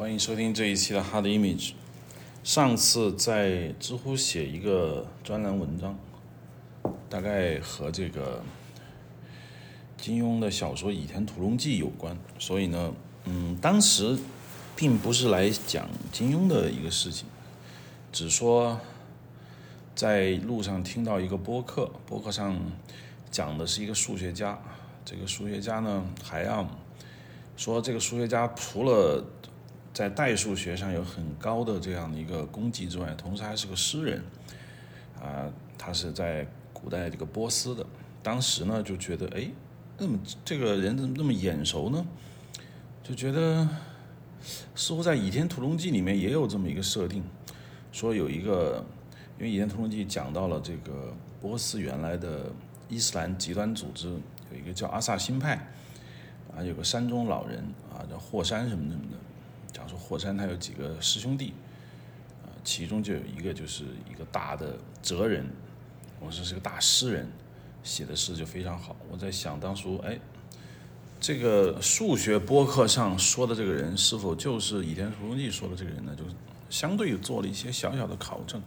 欢迎收听这一期的 Hard Image。上次在知乎写一个专栏文章，大概和这个金庸的小说《倚天屠龙记》有关，所以呢，嗯，当时并不是来讲金庸的一个事情，只说在路上听到一个播客，播客上讲的是一个数学家，这个数学家呢还要说这个数学家除了在代数学上有很高的这样的一个功绩之外，同时还是个诗人，啊，他是在古代这个波斯的，当时呢就觉得，哎，那么这个人怎么那么眼熟呢？就觉得似乎在《倚天屠龙记》里面也有这么一个设定，说有一个，因为《倚天屠龙记》讲到了这个波斯原来的伊斯兰极端组织有一个叫阿萨辛派，啊，有个山中老人啊，叫霍山什么什么的。讲说霍山他有几个师兄弟，啊，其中就有一个就是一个大的哲人，我说是个大诗人，写的诗就非常好。我在想当初，哎，这个数学播客上说的这个人是否就是《倚天屠龙记》说的这个人呢？就相对做了一些小小的考证。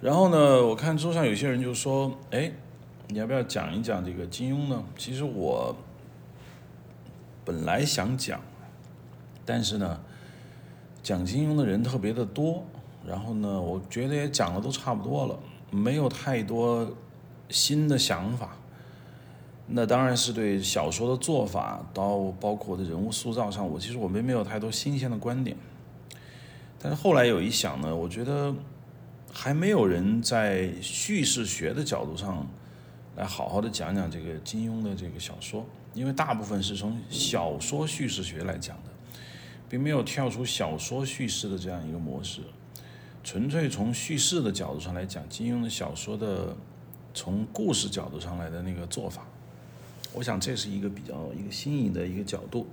然后呢，我看桌上有些人就说，哎，你要不要讲一讲这个金庸呢？其实我本来想讲。但是呢，讲金庸的人特别的多，然后呢，我觉得也讲的都差不多了，没有太多新的想法。那当然是对小说的做法，到包括的人物塑造上，我其实我们没有太多新鲜的观点。但是后来有一想呢，我觉得还没有人在叙事学的角度上来好好的讲讲这个金庸的这个小说，因为大部分是从小说叙事学来讲的。并没有跳出小说叙事的这样一个模式，纯粹从叙事的角度上来讲，金庸的小说的从故事角度上来的那个做法，我想这是一个比较一个新颖的一个角度。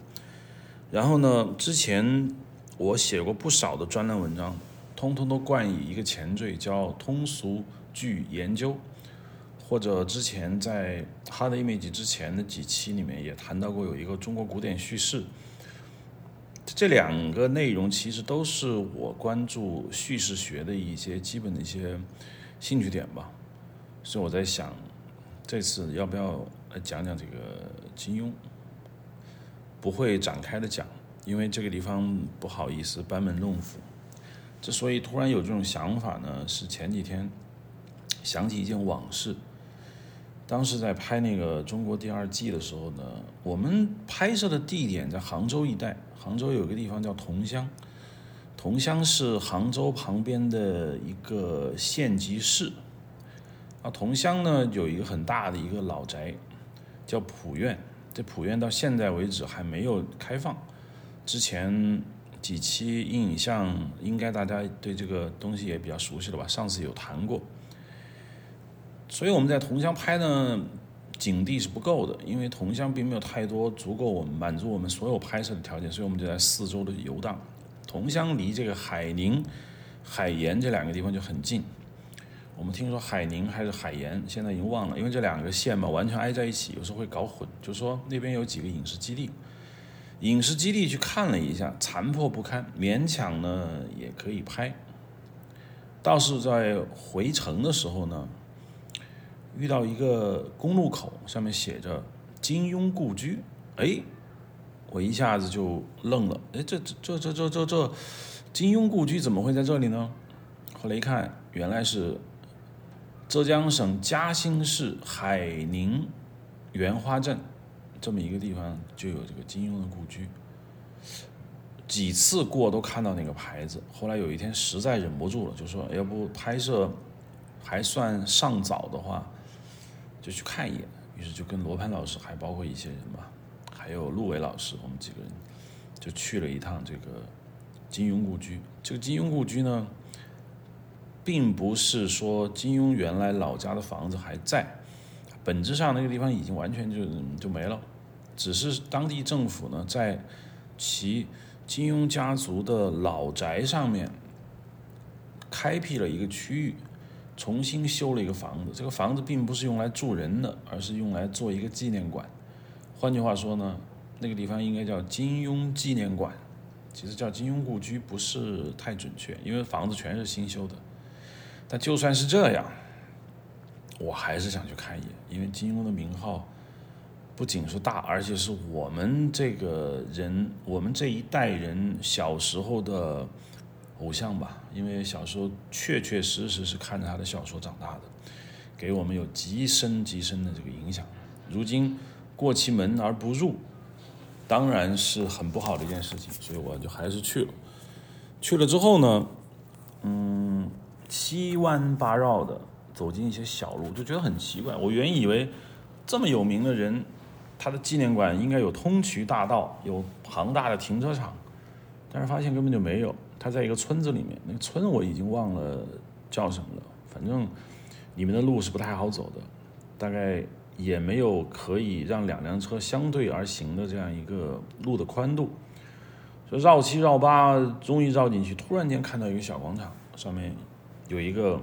然后呢，之前我写过不少的专栏文章，通通都冠以一个前缀叫通俗剧研究，或者之前在《Hard Image》之前的几期里面也谈到过有一个中国古典叙事。这两个内容其实都是我关注叙事学的一些基本的一些兴趣点吧，所以我在想，这次要不要来讲讲这个金庸？不会展开的讲，因为这个地方不好意思班门弄斧。之所以突然有这种想法呢，是前几天想起一件往事。当时在拍那个中国第二季的时候呢，我们拍摄的地点在杭州一带。杭州有个地方叫桐乡，桐乡是杭州旁边的一个县级市。啊，桐乡呢有一个很大的一个老宅，叫普院。这普院到现在为止还没有开放。之前几期影像应该大家对这个东西也比较熟悉了吧？上次有谈过。所以我们在桐乡拍呢，景地是不够的，因为桐乡并没有太多足够我们满足我们所有拍摄的条件，所以我们就在四周的游荡。桐乡离这个海宁、海盐这两个地方就很近。我们听说海宁还是海盐，现在已经忘了，因为这两个县嘛完全挨在一起，有时候会搞混。就说那边有几个影视基地，影视基地去看了一下，残破不堪，勉强呢也可以拍。倒是在回城的时候呢。遇到一个公路口，上面写着“金庸故居”，哎，我一下子就愣了，哎，这这这这这这，金庸故居怎么会在这里呢？后来一看，原来是浙江省嘉兴市海宁园花镇这么一个地方就有这个金庸的故居，几次过都看到那个牌子。后来有一天实在忍不住了，就说要不拍摄还算尚早的话。就去看一眼，于是就跟罗盘老师，还包括一些人吧，还有陆伟老师，我们几个人就去了一趟这个金庸故居。这个金庸故居呢，并不是说金庸原来老家的房子还在，本质上那个地方已经完全就就没了，只是当地政府呢，在其金庸家族的老宅上面开辟了一个区域。重新修了一个房子，这个房子并不是用来住人的，而是用来做一个纪念馆。换句话说呢，那个地方应该叫金庸纪念馆。其实叫金庸故居不是太准确，因为房子全是新修的。但就算是这样，我还是想去看一眼，因为金庸的名号不仅是大，而且是我们这个人，我们这一代人小时候的偶像吧。因为小时候确确实实是看着他的小说长大的，给我们有极深极深的这个影响。如今过其门而不入。当然是很不好的一件事情，所以我就还是去了。去了之后呢，嗯，七弯八绕的走进一些小路，就觉得很奇怪。我原以为这么有名的人，他的纪念馆应该有通衢大道，有庞大的停车场，但是发现根本就没有。他在一个村子里面，那个村我已经忘了叫什么了，反正里面的路是不太好走的，大概。也没有可以让两辆车相对而行的这样一个路的宽度，所以绕七绕八，终于绕进去。突然间看到一个小广场，上面有一个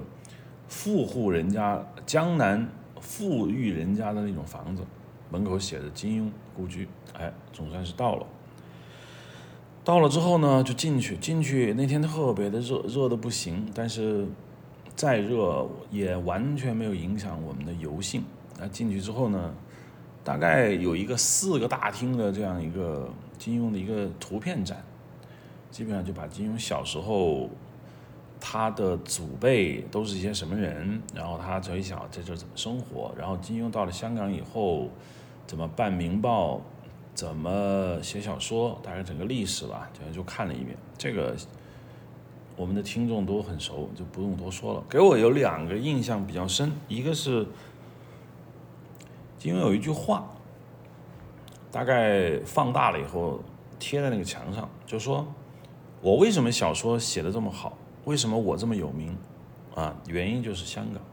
富户人家、江南富裕人家的那种房子，门口写着“金庸故居”。哎，总算是到了。到了之后呢，就进去。进去那天特别的热，热的不行，但是再热也完全没有影响我们的游兴。那进去之后呢，大概有一个四个大厅的这样一个金庸的一个图片展，基本上就把金庸小时候他的祖辈都是一些什么人，然后他从小在这怎么生活，然后金庸到了香港以后怎么办《明报》，怎么写小说，大概整个历史吧，就就看了一遍。这个我们的听众都很熟，就不用多说了。给我有两个印象比较深，一个是。因为有一句话，大概放大了以后贴在那个墙上，就说：“我为什么小说写的这么好？为什么我这么有名？啊，原因就是香港。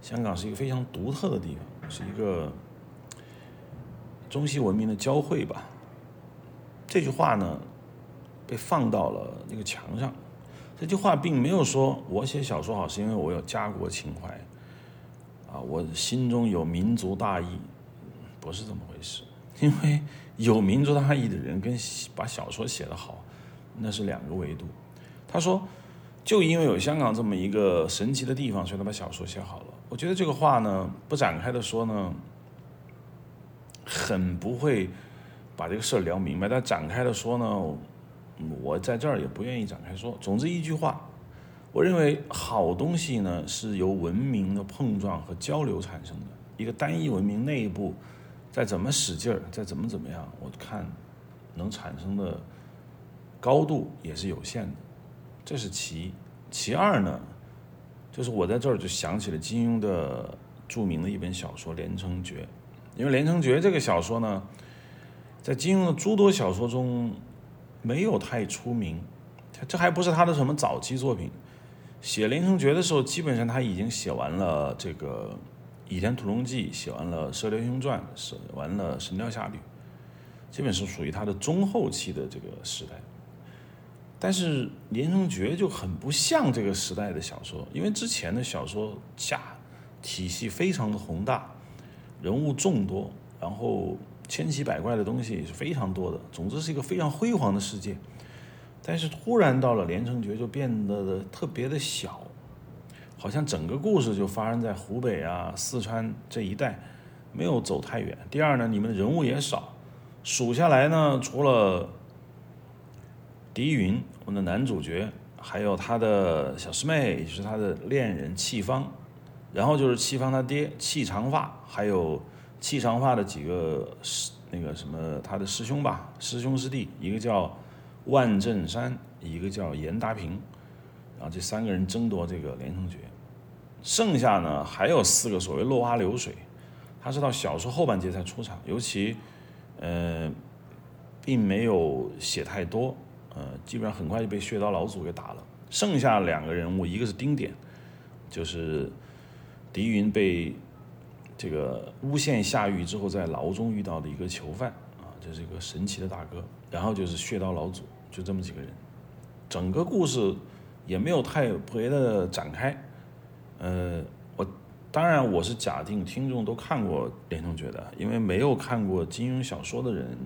香港是一个非常独特的地方，是一个中西文明的交汇吧。”这句话呢，被放到了那个墙上。这句话并没有说我写小说好是因为我有家国情怀。啊，我心中有民族大义，不是这么回事。因为有民族大义的人跟把小说写得好，那是两个维度。他说，就因为有香港这么一个神奇的地方，所以他把小说写好了。我觉得这个话呢，不展开的说呢，很不会把这个事儿聊明白。但展开的说呢，我在这儿也不愿意展开说。总之一句话。我认为好东西呢是由文明的碰撞和交流产生的。一个单一文明内部，再怎么使劲儿，再怎么怎么样，我看能产生的高度也是有限的。这是其一。其二呢，就是我在这儿就想起了金庸的著名的一本小说《连城诀》，因为《连城诀》这个小说呢，在金庸的诸多小说中没有太出名，这还不是他的什么早期作品。写《连城诀》的时候，基本上他已经写完了这个《倚天屠龙记》，写完了《射雕英雄传》，写完了《神雕侠侣》，基本是属于他的中后期的这个时代。但是《连城诀》就很不像这个时代的小说，因为之前的小说架体系非常的宏大，人物众多，然后千奇百怪的东西也是非常多的，总之是一个非常辉煌的世界。但是突然到了连城诀就变得的特别的小，好像整个故事就发生在湖北啊、四川这一带，没有走太远。第二呢，你们的人物也少，数下来呢，除了狄云，我们的男主角，还有他的小师妹，也就是他的恋人戚芳，然后就是戚芳他爹戚长发，还有戚长发的几个师那个什么他的师兄吧，师兄师弟，一个叫。万振山，一个叫严达平，然后这三个人争夺这个连城诀，剩下呢还有四个所谓落花流水，他是到小说后半截才出场，尤其，呃，并没有写太多，呃，基本上很快就被血刀老祖给打了。剩下两个人物，一个是丁点，就是狄云被这个诬陷下狱之后在牢中遇到的一个囚犯啊。这是一个神奇的大哥，然后就是血刀老祖，就这么几个人，整个故事也没有太别的展开。呃，我当然我是假定听众都看过《连城诀》的，因为没有看过金庸小说的人，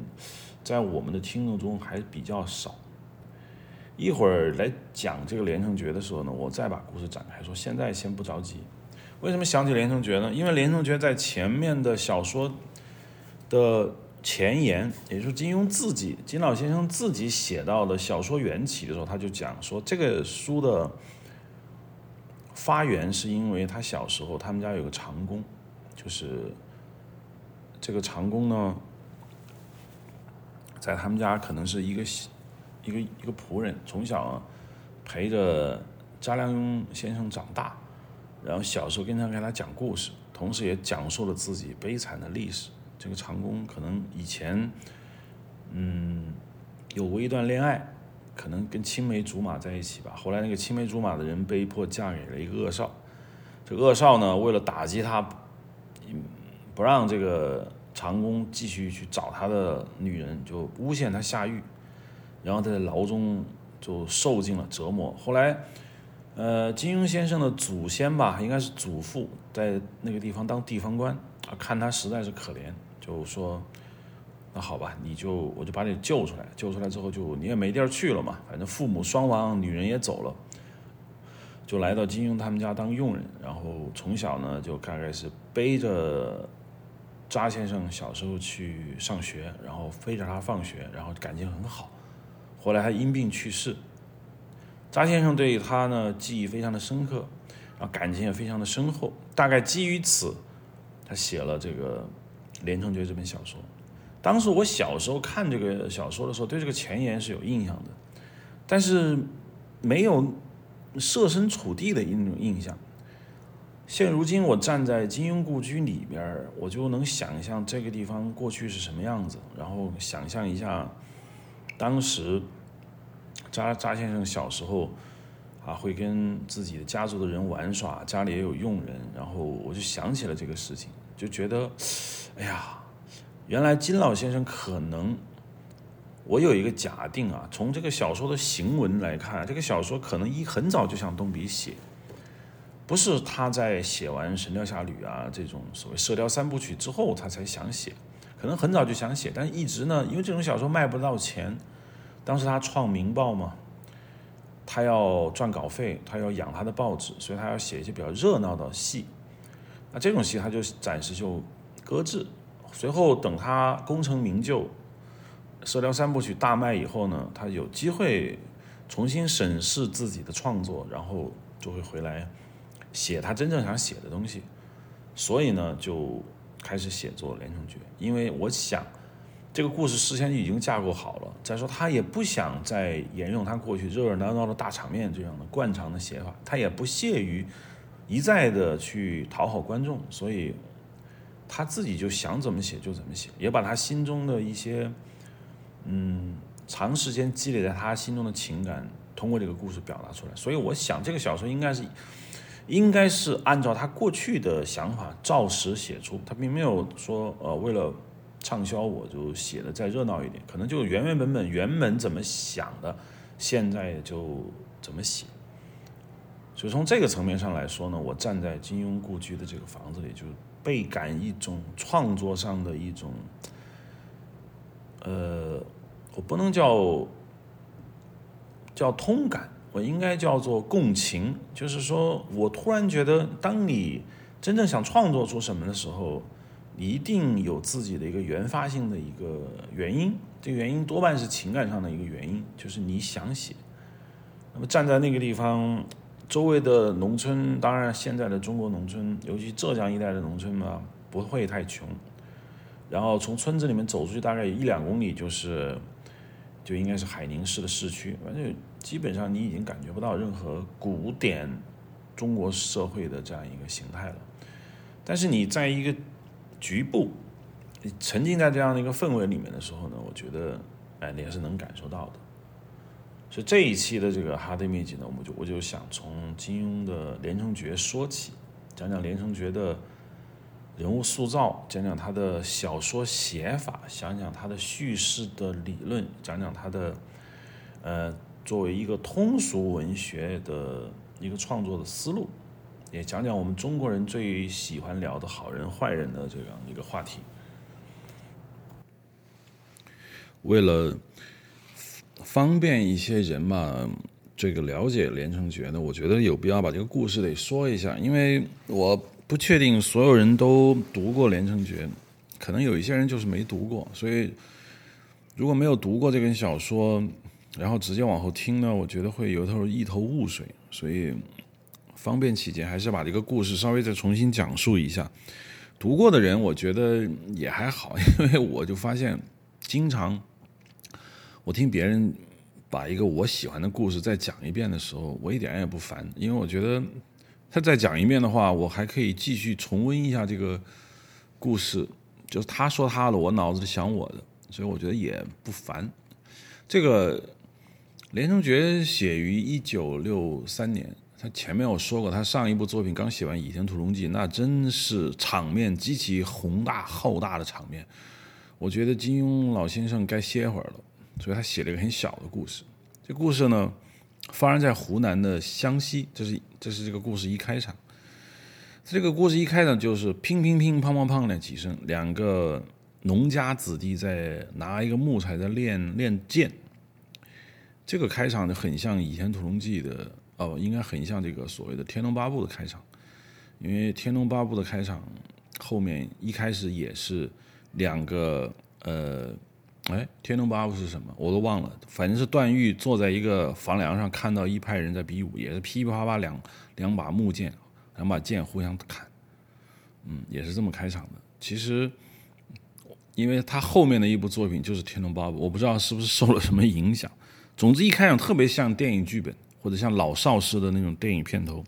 在我们的听众中还比较少。一会儿来讲这个连城诀的时候呢，我再把故事展开说。现在先不着急。为什么想起连城诀呢？因为连城诀在前面的小说的前言，也就是金庸自己金老先生自己写到的小说缘起的时候，他就讲说，这个书的发源是因为他小时候他们家有个长工，就是这个长工呢，在他们家可能是一个一个一个仆人，从小陪着查良镛先生长大。然后小时候经常给他讲故事，同时也讲述了自己悲惨的历史。这个长工可能以前，嗯，有过一段恋爱，可能跟青梅竹马在一起吧。后来那个青梅竹马的人被迫嫁给了一个恶少，这恶少呢，为了打击他，不让这个长工继续去找他的女人，就诬陷他下狱，然后他在牢中就受尽了折磨。后来。呃，金庸先生的祖先吧，应该是祖父，在那个地方当地方官啊，看他实在是可怜，就说，那好吧，你就我就把你救出来，救出来之后就你也没地儿去了嘛，反正父母双亡，女人也走了，就来到金庸他们家当佣人，然后从小呢就大概是背着查先生小时候去上学，然后背着他放学，然后感情很好，后来他因病去世。查先生对他呢记忆非常的深刻，然后感情也非常的深厚。大概基于此，他写了这个《连城诀》这本小说。当时我小时候看这个小说的时候，对这个前言是有印象的，但是没有设身处地的一种印象。现如今我站在金庸故居里边，我就能想象这个地方过去是什么样子，然后想象一下当时。扎扎先生小时候啊，会跟自己的家族的人玩耍，家里也有佣人，然后我就想起了这个事情，就觉得，哎呀，原来金老先生可能，我有一个假定啊，从这个小说的行文来看，这个小说可能一很早就想动笔写，不是他在写完《神雕侠侣》啊这种所谓射雕三部曲之后他才想写，可能很早就想写，但一直呢，因为这种小说卖不到钱。当时他创《明报》嘛，他要赚稿费，他要养他的报纸，所以他要写一些比较热闹的戏。那这种戏他就暂时就搁置。随后等他功成名就，《射雕三部曲》大卖以后呢，他有机会重新审视自己的创作，然后就会回来写他真正想写的东西。所以呢，就开始写作《连城诀》，因为我想。这个故事事先已经架构好了。再说，他也不想再沿用他过去热热闹闹的大场面这样的惯常的写法，他也不屑于一再的去讨好观众，所以他自己就想怎么写就怎么写，也把他心中的一些嗯长时间积累在他心中的情感通过这个故事表达出来。所以，我想这个小说应该是应该是按照他过去的想法照实写出，他并没有说呃为了。畅销我就写的再热闹一点，可能就原原本本原本怎么想的，现在就怎么写。所以从这个层面上来说呢，我站在金庸故居的这个房子里，就倍感一种创作上的一种，呃，我不能叫叫通感，我应该叫做共情。就是说我突然觉得，当你真正想创作出什么的时候。一定有自己的一个原发性的一个原因，这个原因多半是情感上的一个原因，就是你想写。那么站在那个地方，周围的农村，当然现在的中国农村，尤其浙江一带的农村嘛，不会太穷。然后从村子里面走出去大概一两公里，就是就应该是海宁市的市区，反正基本上你已经感觉不到任何古典中国社会的这样一个形态了。但是你在一个局部沉浸在这样的一个氛围里面的时候呢，我觉得，哎，你也是能感受到的。所以这一期的这个哈德秘籍呢，我们就我就想从金庸的《连城诀》说起，讲讲《连城诀》的人物塑造，讲讲他的小说写法，讲讲他的叙事的理论，讲讲他的呃作为一个通俗文学的一个创作的思路。也讲讲我们中国人最喜欢聊的好人坏人的这样一个话题。为了方便一些人嘛，这个了解连城诀呢，我觉得有必要把这个故事得说一下，因为我不确定所有人都读过连城诀，可能有一些人就是没读过，所以如果没有读过这本小说，然后直接往后听呢，我觉得会有头一头雾水，所以方便起见，还是把这个故事稍微再重新讲述一下。读过的人，我觉得也还好，因为我就发现，经常我听别人把一个我喜欢的故事再讲一遍的时候，我一点也不烦，因为我觉得他再讲一遍的话，我还可以继续重温一下这个故事，就是他说他的，我脑子里想我的，所以我觉得也不烦。这个连城诀写于一九六三年。他前面我说过，他上一部作品刚写完《倚天屠龙记》，那真是场面极其宏大浩大的场面。我觉得金庸老先生该歇会儿了，所以他写了一个很小的故事。这故事呢，发生在湖南的湘西，这是这是这个故事一开场。这个故事一开场就是乒乒乒、乓乓乓两几声，两个农家子弟在拿一个木材在练练剑。这个开场就很像《倚天屠龙记》的。哦，应该很像这个所谓的《天龙八部》的开场，因为《天龙八部》的开场后面一开始也是两个呃，哎，《天龙八部》是什么？我都忘了，反正是段誉坐在一个房梁上，看到一派人在比武，也是噼噼啪啪两两把木剑，两把剑互相砍，嗯，也是这么开场的。其实，因为他后面的一部作品就是《天龙八部》，我不知道是不是受了什么影响。总之，一开场特别像电影剧本。或者像老邵式的那种电影片头，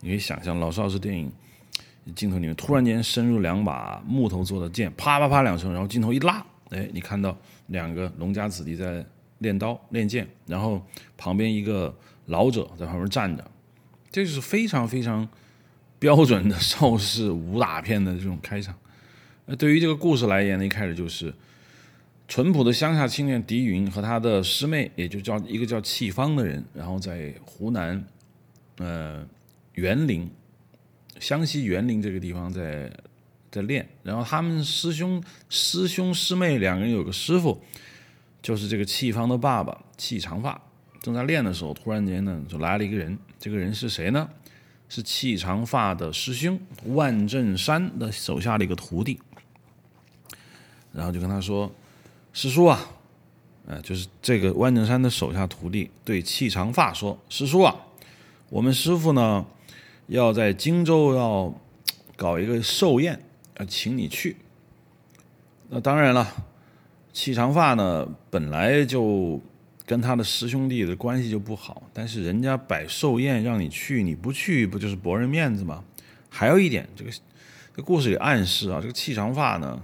你可以想象老邵式电影镜头里面突然间深入两把木头做的剑，啪啪啪两声，然后镜头一拉，哎，你看到两个农家子弟在练刀练剑，然后旁边一个老者在旁边站着，这就是非常非常标准的 邵氏武打片的这种开场。那对于这个故事来言呢，一开始就是。淳朴的乡下青年狄云和他的师妹，也就叫一个叫戚芳的人，然后在湖南，呃，园林，湘西园林这个地方在在练。然后他们师兄师兄师妹两个人有个师傅，就是这个戚芳的爸爸戚长发。正在练的时候，突然间呢，就来了一个人。这个人是谁呢？是戚长发的师兄万振山的手下的一个徒弟。然后就跟他说。师叔啊，呃，就是这个万正山的手下徒弟对气长发说：“师叔啊，我们师傅呢要在荆州要搞一个寿宴，要请你去。那当然了，气长发呢本来就跟他的师兄弟的关系就不好，但是人家摆寿宴让你去，你不去不就是驳人面子吗？还有一点，这个这故事里暗示啊，这个气长发呢。”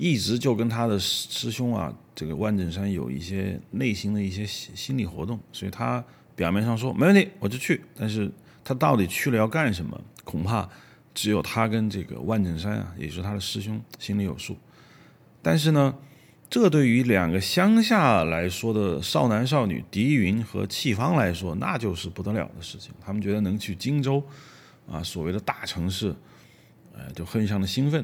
一直就跟他的师兄啊，这个万振山有一些内心的一些心理活动，所以他表面上说没问题，我就去。但是他到底去了要干什么，恐怕只有他跟这个万振山啊，也就是他的师兄心里有数。但是呢，这对于两个乡下来说的少男少女狄云和契芳来说，那就是不得了的事情。他们觉得能去荆州啊，所谓的大城市，呃，就非常的兴奋。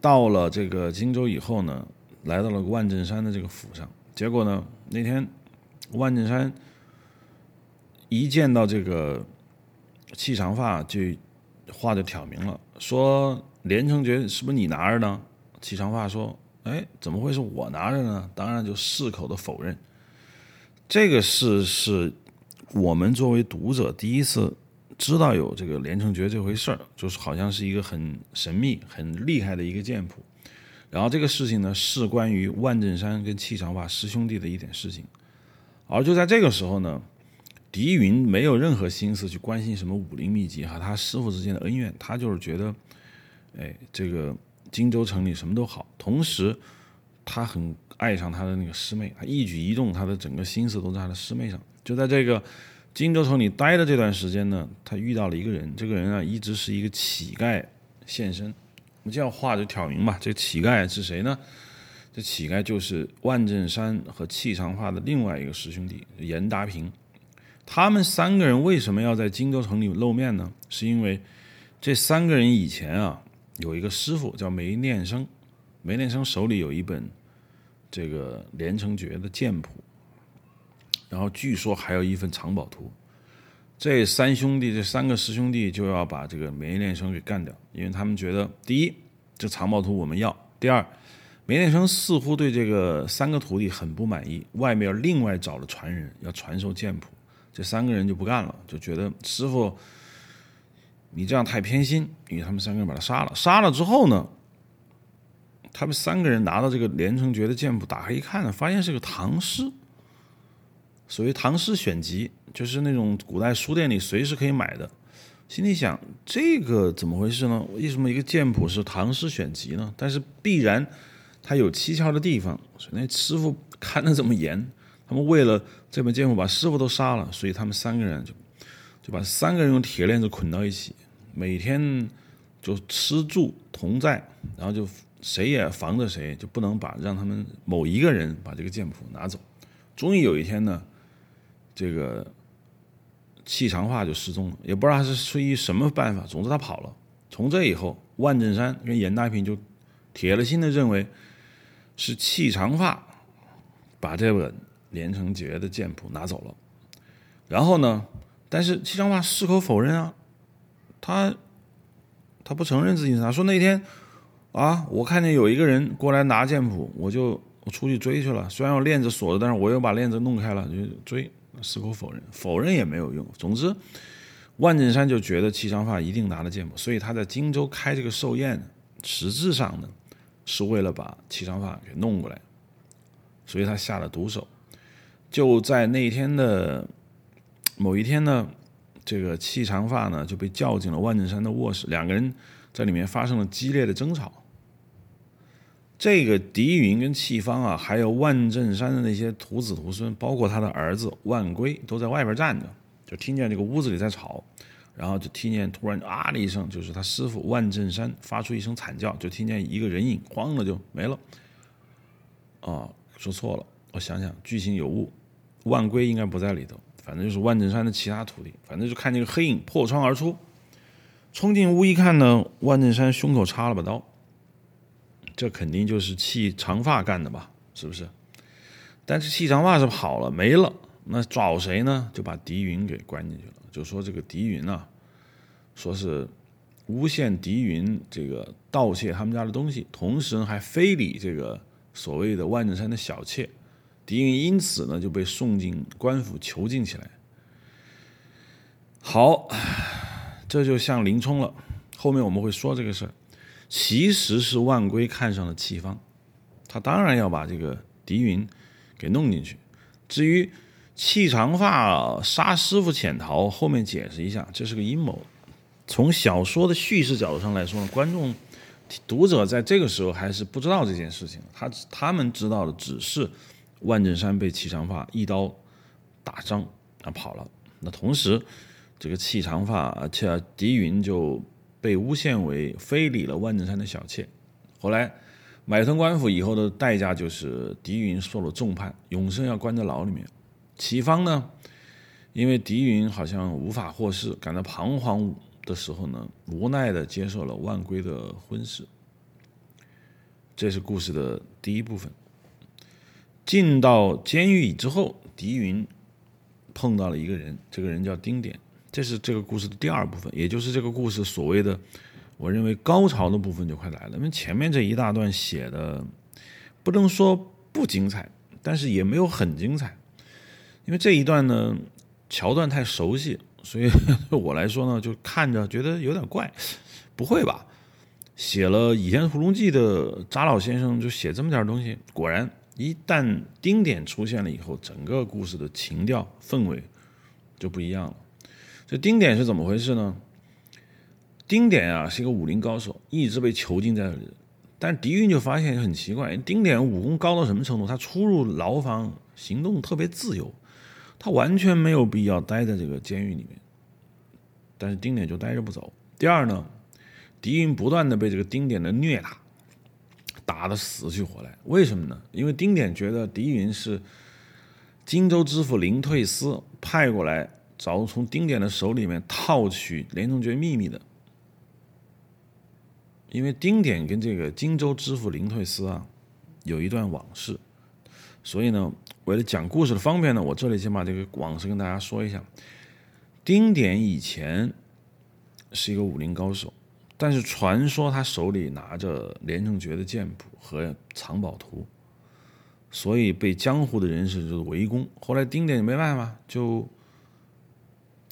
到了这个荆州以后呢，来到了万振山的这个府上。结果呢，那天万振山一见到这个气长发，就话就挑明了，说：“连城诀是不是你拿着呢？”气长发说：“哎，怎么会是我拿着呢？”当然就矢口的否认。这个事是我们作为读者第一次。知道有这个连城诀这回事儿，就是好像是一个很神秘、很厉害的一个剑谱。然后这个事情呢，是关于万振山跟气长发师兄弟的一点事情。而就在这个时候呢，狄云没有任何心思去关心什么武林秘籍和他师傅之间的恩怨，他就是觉得，哎，这个荆州城里什么都好。同时，他很爱上他的那个师妹，他一举一动，他的整个心思都在他的师妹上。就在这个。荆州城里待的这段时间呢，他遇到了一个人，这个人啊一直是一个乞丐现身。我们这样话就挑明吧，这乞丐是谁呢？这乞丐就是万振山和气长发的另外一个师兄弟严达平。他们三个人为什么要在荆州城里露面呢？是因为这三个人以前啊有一个师傅叫梅念生，梅念生手里有一本这个连城诀的剑谱，然后据说还有一份藏宝图。这三兄弟，这三个师兄弟就要把这个梅念生给干掉，因为他们觉得，第一，这藏宝图我们要；第二，梅念生似乎对这个三个徒弟很不满意，外面另外找了传人要传授剑谱，这三个人就不干了，就觉得师傅，你这样太偏心，于是他们三个人把他杀了。杀了之后呢，他们三个人拿到这个连城诀的剑谱，打开一看呢，发现是个唐诗，所谓唐诗选集。就是那种古代书店里随时可以买的，心里想这个怎么回事呢？为什么一个剑谱是唐诗选集呢？但是必然它有蹊跷的地方，所以那师傅看的这么严，他们为了这本剑谱把师傅都杀了，所以他们三个人就就把三个人用铁链子捆到一起，每天就吃住同在，然后就谁也防着谁，就不能把让他们某一个人把这个剑谱拿走。终于有一天呢，这个。气长发就失踪了，也不知道他是出于什么办法。总之他跑了。从这以后，万振山跟严大平就铁了心的认为是气长发把这本连城诀的剑谱拿走了。然后呢，但是气长发矢口否认啊，他他不承认自己是他。说那天啊，我看见有一个人过来拿剑谱，我就我出去追去了。虽然我链子锁着，但是我又把链子弄开了，就追。矢口否认，否认也没有用。总之，万振山就觉得戚长发一定拿了剑谱，所以他在荆州开这个寿宴，实质上呢是为了把戚长发给弄过来，所以他下了毒手。就在那一天的某一天呢，这个戚长发呢就被叫进了万振山的卧室，两个人在里面发生了激烈的争吵。这个狄云跟戚方啊，还有万振山的那些徒子徒孙，包括他的儿子万归，都在外边站着，就听见这个屋子里在吵，然后就听见突然啊的一声，就是他师傅万振山发出一声惨叫，就听见一个人影哐的就没了。啊，说错了，我想想，剧情有误，万归应该不在里头，反正就是万振山的其他徒弟，反正就看见个黑影破窗而出，冲进屋一看呢，万振山胸口插了把刀。这肯定就是气长发干的吧？是不是？但是气长发是跑了没了，那找谁呢？就把狄云给关进去了。就说这个狄云啊，说是诬陷狄云这个盗窃他们家的东西，同时还非礼这个所谓的万正山的小妾。狄云因此呢就被送进官府囚禁起来。好，这就像林冲了。后面我们会说这个事儿。其实是万归看上了戚方，他当然要把这个狄云给弄进去。至于戚长发杀师傅潜逃，后面解释一下，这是个阴谋。从小说的叙事角度上来说呢，观众、读者在这个时候还是不知道这件事情。他他们知道的只是万振山被气长发一刀打伤啊跑了。那同时，这个戚长发而且狄云就。被诬陷为非礼了万正山的小妾，后来买通官府以后的代价就是狄云受了重判，永生要关在牢里面。齐芳呢，因为狄云好像无法获释，感到彷徨的时候呢，无奈的接受了万归的婚事。这是故事的第一部分。进到监狱之后，狄云碰到了一个人，这个人叫丁典。这是这个故事的第二部分，也就是这个故事所谓的，我认为高潮的部分就快来了。因为前面这一大段写的不能说不精彩，但是也没有很精彩。因为这一段呢桥段太熟悉，所以对我来说呢就看着觉得有点怪。不会吧？写了《倚天屠龙记》的查老先生就写这么点东西？果然，一旦丁点出现了以后，整个故事的情调氛围就不一样了。这丁点是怎么回事呢？丁点啊是一个武林高手，一直被囚禁在这里。但是狄云就发现很奇怪，丁点武功高到什么程度？他出入牢房，行动特别自由，他完全没有必要待在这个监狱里面。但是丁点就待着不走。第二呢，狄云不断的被这个丁点的虐打，打的死去活来。为什么呢？因为丁点觉得狄云是荆州知府林退思派过来。找从丁点的手里面套取连城诀秘密的，因为丁点跟这个荆州知府林退思啊有一段往事，所以呢，为了讲故事的方便呢，我这里先把这个往事跟大家说一下。丁典以前是一个武林高手，但是传说他手里拿着连城诀的剑谱和藏宝图，所以被江湖的人士就围攻。后来丁典没办法，就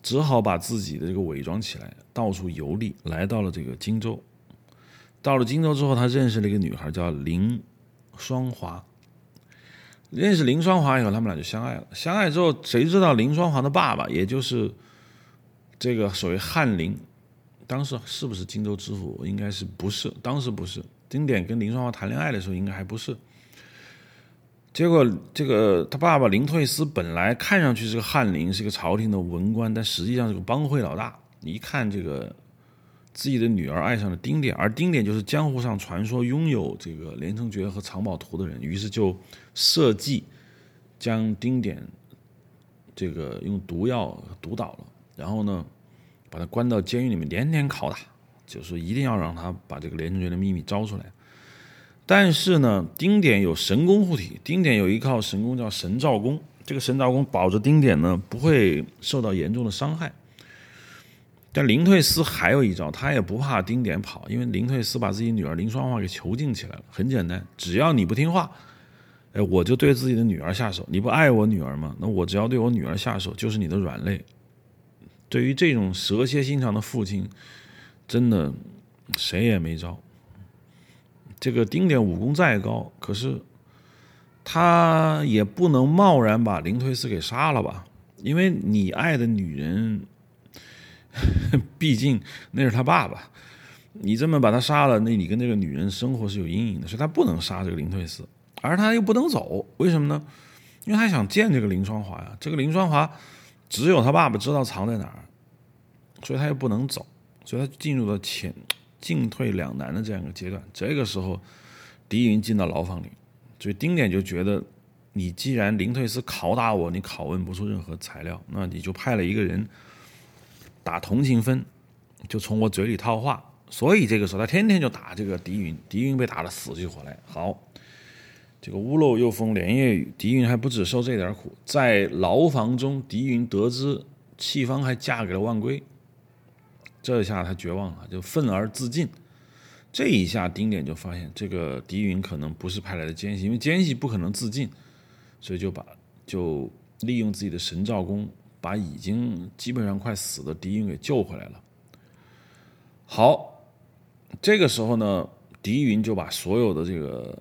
只好把自己的这个伪装起来，到处游历，来到了这个荆州。到了荆州之后，他认识了一个女孩，叫林双华。认识林双华以后，他们俩就相爱了。相爱之后，谁知道林双华的爸爸，也就是这个所谓翰林，当时是不是荆州知府？应该是不是？当时不是。丁典跟林双华谈恋爱的时候，应该还不是。结果，这个他爸爸林退思本来看上去是个翰林，是个朝廷的文官，但实际上是个帮会老大。一看这个自己的女儿爱上了丁点，而丁点就是江湖上传说拥有这个连城诀和藏宝图的人，于是就设计将丁点这个用毒药毒倒了，然后呢？把他关到监狱里面，连连拷打，就是一定要让他把这个连城诀的秘密招出来。但是呢，丁点有神功护体，丁点有一套神功叫神照功，这个神照功保着丁点呢不会受到严重的伤害。但林退思还有一招，他也不怕丁点跑，因为林退思把自己女儿林双华给囚禁起来了。很简单，只要你不听话，哎，我就对自己的女儿下手。你不爱我女儿吗？那我只要对我女儿下手，就是你的软肋。对于这种蛇蝎心肠的父亲，真的谁也没招。这个丁点武功再高，可是他也不能贸然把林推斯给杀了吧？因为你爱的女人，毕竟那是他爸爸，你这么把他杀了，那你跟这个女人生活是有阴影的，所以他不能杀这个林推斯，而他又不能走，为什么呢？因为他想见这个林双华呀，这个林双华。只有他爸爸知道藏在哪儿，所以他又不能走，所以他进入了前进退两难的这样一个阶段。这个时候，狄云进到牢房里，所以丁点就觉得，你既然林退思拷打我，你拷问不出任何材料，那你就派了一个人打同情分，就从我嘴里套话。所以这个时候，他天天就打这个狄云，狄云被打得死去活来。好。这个屋漏又逢连夜雨，狄云还不止受这点苦，在牢房中，狄云得知戚芳还嫁给了万归，这下他绝望了，就愤而自尽。这一下，丁点就发现这个狄云可能不是派来的奸细，因为奸细不可能自尽，所以就把就利用自己的神照功，把已经基本上快死的狄云给救回来了。好，这个时候呢，狄云就把所有的这个。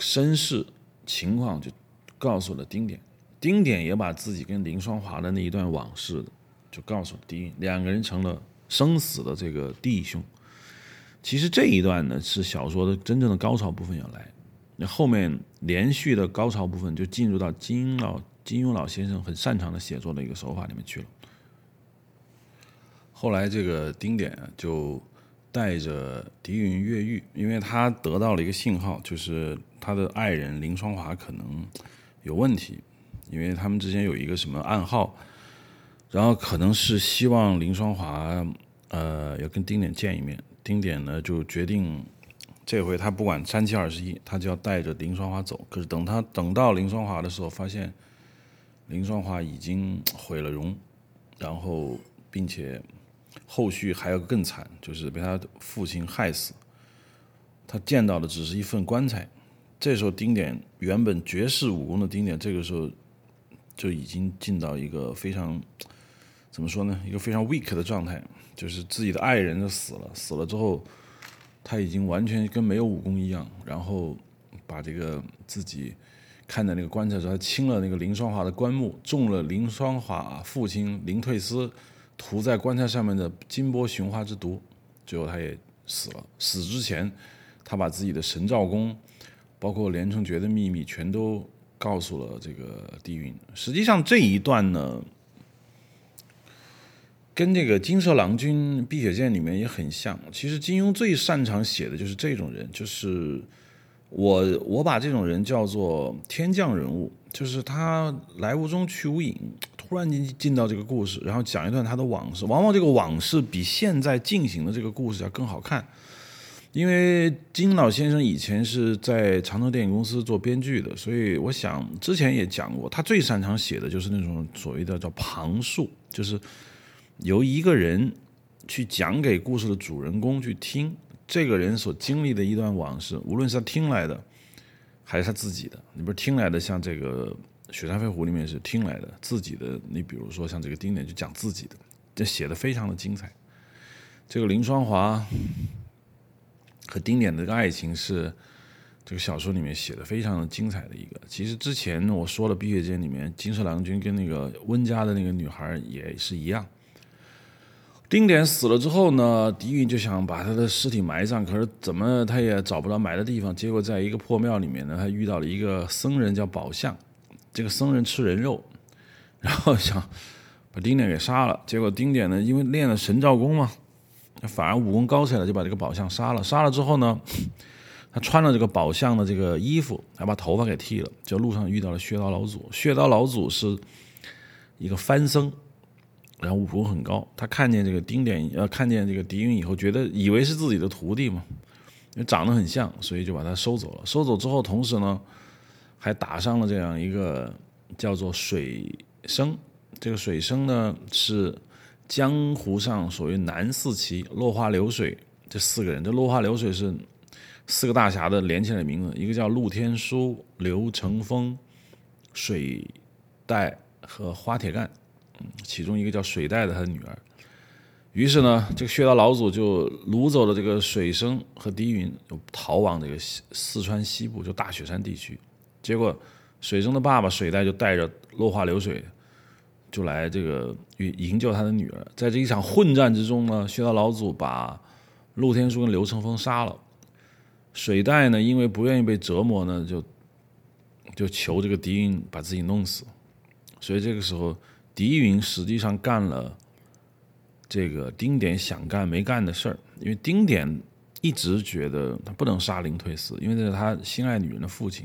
身世情况就告诉了丁点，丁点也把自己跟林双华的那一段往事就告诉了狄云，两个人成了生死的这个弟兄。其实这一段呢是小说的真正的高潮部分要来，那后面连续的高潮部分就进入到金庸老金庸老先生很擅长的写作的一个手法里面去了。后来这个丁点就。带着狄云越狱，因为他得到了一个信号，就是他的爱人林双华可能有问题，因为他们之间有一个什么暗号，然后可能是希望林双华呃要跟丁点见一面，丁点呢就决定这回他不管三七二十一，他就要带着林双华走。可是等他等到林双华的时候，发现林双华已经毁了容，然后并且。后续还要更惨，就是被他父亲害死。他见到的只是一份棺材。这时候，丁点原本绝世武功的丁点，这个时候就已经进到一个非常怎么说呢？一个非常 weak 的状态，就是自己的爱人就死了，死了之后，他已经完全跟没有武功一样。然后把这个自己看在那个棺材时，他清了那个林双华的棺木，中了林双华父亲林退思。涂在棺材上面的金波雄花之毒，最后他也死了。死之前，他把自己的神照功，包括连城诀的秘密，全都告诉了这个狄云。实际上这一段呢，跟这个《金色郎君碧血剑》里面也很像。其实金庸最擅长写的就是这种人，就是我我把这种人叫做天降人物，就是他来无踪去无影。突然间进到这个故事，然后讲一段他的往事，往往这个往事比现在进行的这个故事要更好看。因为金老先生以前是在长城电影公司做编剧的，所以我想之前也讲过，他最擅长写的就是那种所谓的叫旁述，就是由一个人去讲给故事的主人公去听，这个人所经历的一段往事，无论是他听来的还是他自己的。你不是听来的，像这个《雪山飞狐》里面是听来的，自己的。你比如说像这个丁点就讲自己的，这写的非常的精彩。这个林双华。和丁点的这个爱情是这个小说里面写的非常的精彩的一个。其实之前我说了，《碧血剑》里面金色郎君跟那个温家的那个女孩也是一样。丁点死了之后呢，狄云就想把他的尸体埋葬，可是怎么他也找不到埋的地方。结果在一个破庙里面呢，他遇到了一个僧人叫宝相，这个僧人吃人肉，然后想把丁点给杀了。结果丁点呢，因为练了神照功嘛。反而武功高起来，就把这个宝相杀了。杀了之后呢，他穿了这个宝相的这个衣服，还把头发给剃了。就路上遇到了血刀老祖，血刀老祖是一个番僧，然后武功很高。他看见这个丁点，呃，看见这个狄云以后，觉得以为是自己的徒弟嘛，因为长得很像，所以就把他收走了。收走之后，同时呢，还打上了这样一个叫做水生。这个水生呢是。江湖上所谓南四奇、落花流水这四个人，这落花流水是四个大侠的连起来的名字，一个叫陆天书、刘成风、水袋和花铁干，其中一个叫水袋的他的女儿。于是呢，这个血刀老祖就掳走了这个水生和狄云，就逃往这个四川西部，就大雪山地区。结果水生的爸爸水袋就带着落花流水。就来这个营救他的女儿，在这一场混战之中呢，血刀老祖把陆天书跟刘成风杀了。水袋呢，因为不愿意被折磨呢，就就求这个狄云把自己弄死。所以这个时候，狄云实际上干了这个丁点想干没干的事儿，因为丁点一直觉得他不能杀林退四，因为这是他心爱女人的父亲。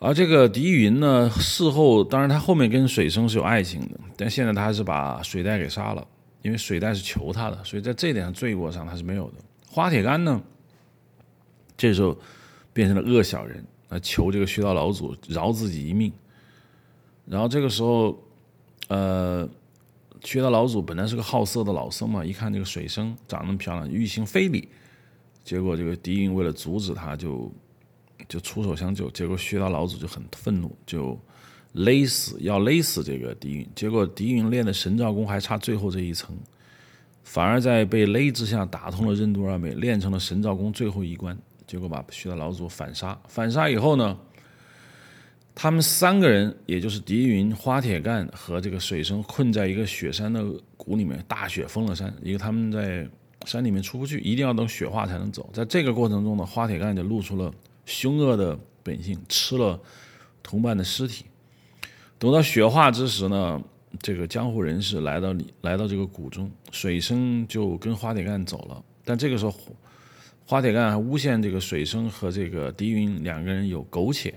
而这个狄云呢，事后当然他后面跟水生是有爱情的，但现在他是把水袋给杀了，因为水袋是求他的，所以在这点上罪过上他是没有的。花铁干呢，这时候变成了恶小人，啊，求这个虚道老祖饶自己一命。然后这个时候，呃，薛道老祖本来是个好色的老僧嘛，一看这个水生长那么漂亮，欲行非礼，结果这个狄云为了阻止他，就。就出手相救，结果血刀老祖就很愤怒，就勒死要勒死这个狄云。结果狄云练的神照功还差最后这一层，反而在被勒之下打通了任督二脉，练成了神照功最后一关。结果把血刀老祖反杀，反杀以后呢，他们三个人，也就是狄云、花铁干和这个水生，困在一个雪山的谷里面，大雪封了山，因为他们在山里面出不去，一定要等雪化才能走。在这个过程中呢，花铁干就露出了。凶恶的本性吃了同伴的尸体，等到雪化之时呢，这个江湖人士来到里，来到这个谷中，水生就跟花铁干走了。但这个时候，花铁干还诬陷这个水生和这个狄云两个人有苟且，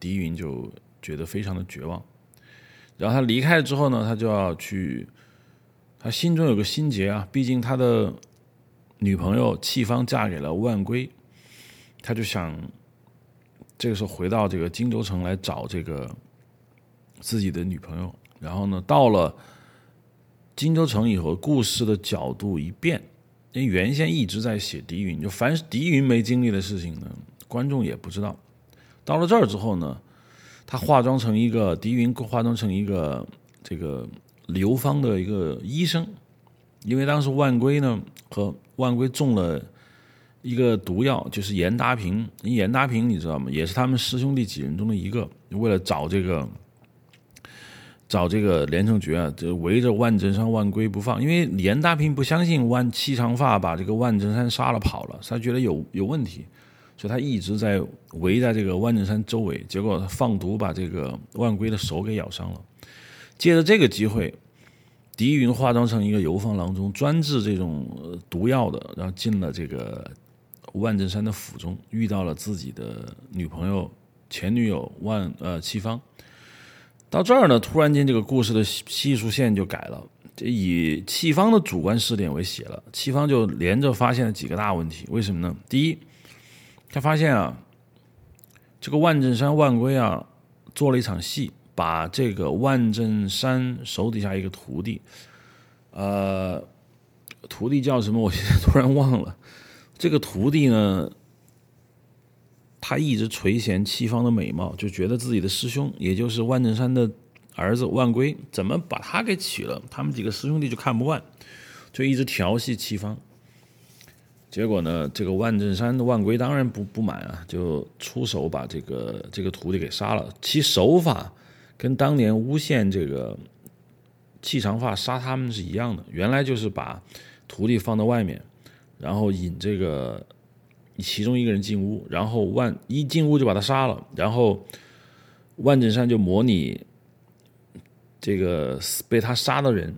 狄云就觉得非常的绝望。然后他离开之后呢，他就要去，他心中有个心结啊，毕竟他的女朋友戚芳嫁给了万归。他就想，这个时候回到这个荆州城来找这个自己的女朋友。然后呢，到了荆州城以后，故事的角度一变，因为原先一直在写狄云，就凡是狄云没经历的事情呢，观众也不知道。到了这儿之后呢，他化妆成一个狄云，化妆成一个这个流芳的一个医生，因为当时万归呢和万归中了。一个毒药就是严达平，严达平你知道吗？也是他们师兄弟几人中的一个。为了找这个，找这个连城诀啊，就围着万真山万龟不放。因为严达平不相信万七长发把这个万真山杀了跑了，他觉得有有问题，所以他一直在围在这个万振山周围。结果他放毒把这个万龟的手给咬伤了。借着这个机会，狄云化妆成一个游方郎中，专治这种毒药的，然后进了这个。万振山的府中遇到了自己的女朋友、前女友万呃戚芳。到这儿呢，突然间这个故事的叙述线就改了。这以戚方的主观视点为写了，戚方就连着发现了几个大问题。为什么呢？第一，他发现啊，这个万正山万圭啊，做了一场戏，把这个万正山手底下一个徒弟，呃，徒弟叫什么？我现在 突然忘了。这个徒弟呢，他一直垂涎戚方的美貌，就觉得自己的师兄，也就是万正山的。儿子万归怎么把他给娶了？他们几个师兄弟就看不惯，就一直调戏戚方。结果呢，这个万振山的万归当然不不满啊，就出手把这个这个徒弟给杀了。其手法跟当年诬陷这个气长发杀他们是一样的，原来就是把徒弟放到外面，然后引这个其中一个人进屋，然后万一进屋就把他杀了，然后万振山就模拟。这个被他杀的人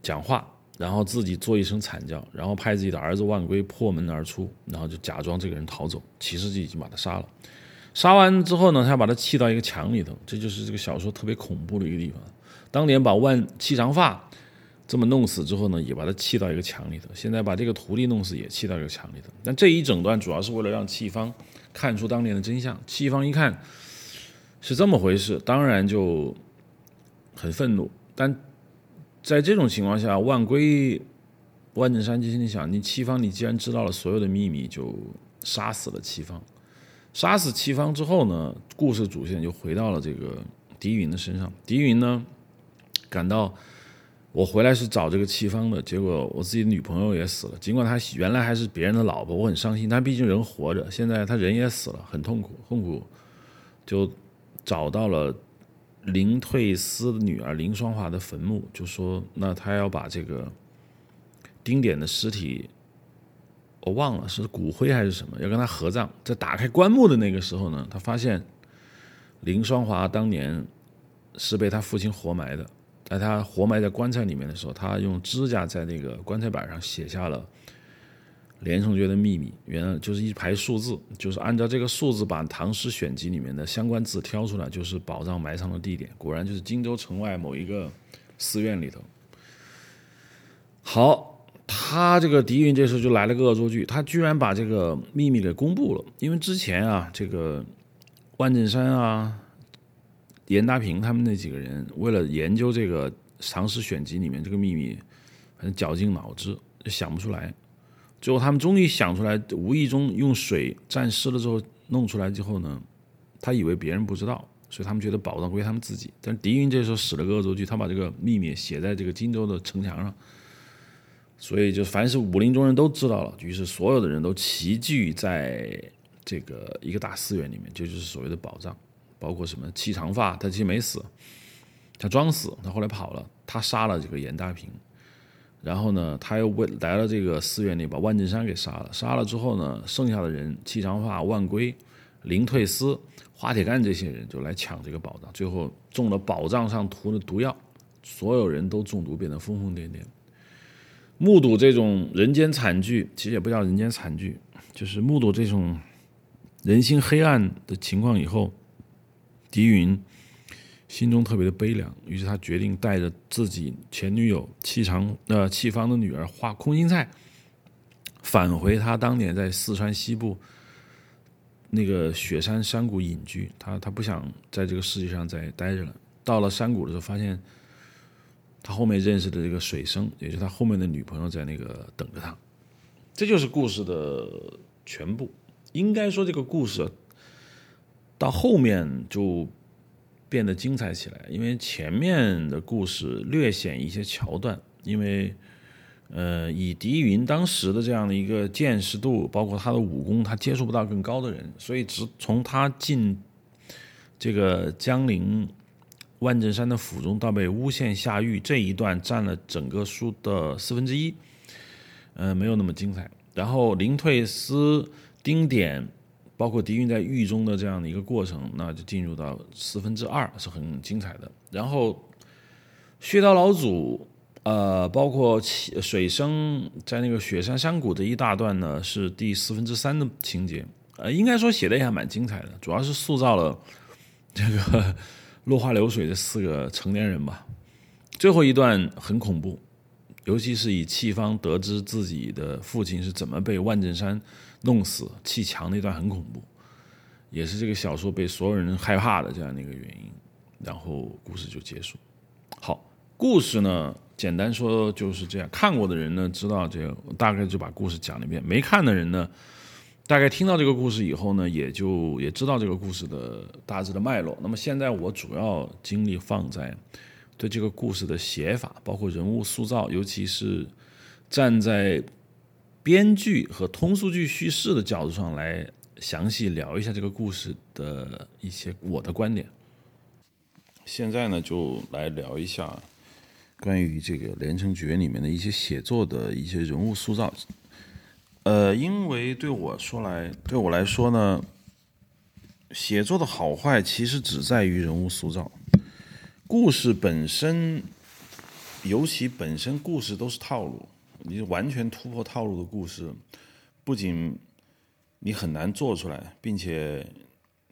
讲话，然后自己做一声惨叫，然后派自己的儿子万归破门而出，然后就假装这个人逃走，其实就已经把他杀了。杀完之后呢，他把他砌到一个墙里头，这就是这个小说特别恐怖的一个地方。当年把万七长发这么弄死之后呢，也把他砌到一个墙里头。现在把这个徒弟弄死，也砌到一个墙里头。但这一整段主要是为了让戚方看出当年的真相。戚方一看是这么回事，当然就。很愤怒，但在这种情况下，万归、万正山就心里想：你戚方，你既然知道了所有的秘密，就杀死了戚方。杀死戚方之后呢，故事主线就回到了这个狄云的身上。狄云呢，感到我回来是找这个戚方的，结果我自己的女朋友也死了。尽管他原来还是别人的老婆，我很伤心。但毕竟人活着，现在他人也死了，很痛苦，痛苦，就找到了。林退思的女儿林双华的坟墓，就说那他要把这个丁点的尸体，我忘了是骨灰还是什么，要跟他合葬。在打开棺木的那个时候呢，他发现林双华当年是被他父亲活埋的，在他活埋在棺材里面的时候，他用指甲在那个棺材板上写下了。连城诀的秘密，原来就是一排数字，就是按照这个数字把《唐诗选集》里面的相关字挑出来，就是宝藏埋藏的地点。果然就是荆州城外某一个寺院里头。好，他这个狄云这时候就来了个恶作剧，他居然把这个秘密给公布了。因为之前啊，这个万振山啊、严达平他们那几个人为了研究这个《唐诗选集》里面这个秘密，反正绞尽脑汁想不出来。最后，他们终于想出来，无意中用水沾湿了之后弄出来之后呢，他以为别人不知道，所以他们觉得宝藏归他们自己。但狄云这时候使了个恶作剧，他把这个秘密写在这个荆州的城墙上，所以就凡是武林中人都知道了，于是所有的人都齐聚在这个一个大寺院里面，这就是所谓的宝藏，包括什么七长发，他其实没死，他装死，他后来跑了，他杀了这个严大平。然后呢，他又为来了这个寺院里，把万正山给杀了。杀了之后呢，剩下的人戚长发、万归、林退思、花铁干这些人就来抢这个宝藏。最后中了宝藏上涂的毒药，所有人都中毒，变得疯疯癫癫。目睹这种人间惨剧，其实也不叫人间惨剧，就是目睹这种人心黑暗的情况以后，狄云。心中特别的悲凉，于是他决定带着自己前女友戚长呃戚方的女儿画空心菜，返回他当年在四川西部那个雪山山谷隐居。他他不想在这个世界上再待着了。到了山谷的时候，发现他后面认识的这个水生，也就是他后面的女朋友，在那个等着他。这就是故事的全部。应该说，这个故事到后面就。变得精彩起来，因为前面的故事略显一些桥段，因为，呃，以狄云当时的这样的一个见识度，包括他的武功，他接触不到更高的人，所以只从他进这个江陵万镇山的府中到被诬陷下狱这一段，占了整个书的四分之一，呃，没有那么精彩。然后林退思、丁点。包括狄云在狱中的这样的一个过程，那就进入到四分之二是很精彩的。然后薛刀老祖，呃，包括水生在那个雪山山谷的一大段呢，是第四分之三的情节。呃，应该说写的也还蛮精彩的，主要是塑造了这个落花流水的四个成年人吧。最后一段很恐怖，尤其是以戚方得知自己的父亲是怎么被万正山弄死、砌墙那段很恐怖，也是这个小说被所有人害怕的这样的一个原因。然后故事就结束。好，故事呢，简单说就是这样。看过的人呢，知道这个，大概就把故事讲了一遍；没看的人呢，大概听到这个故事以后呢，也就也知道这个故事的大致的脉络。那么现在我主要精力放在对这个故事的写法，包括人物塑造，尤其是站在编剧和通俗剧叙事的角度上来详细聊一下这个故事的一些我的观点。现在呢，就来聊一下关于这个《连城诀》里面的一些写作的一些人物塑造。呃，因为对我说来，对我来说呢，写作的好坏其实只在于人物塑造。故事本身，尤其本身故事都是套路，你完全突破套路的故事，不仅你很难做出来，并且。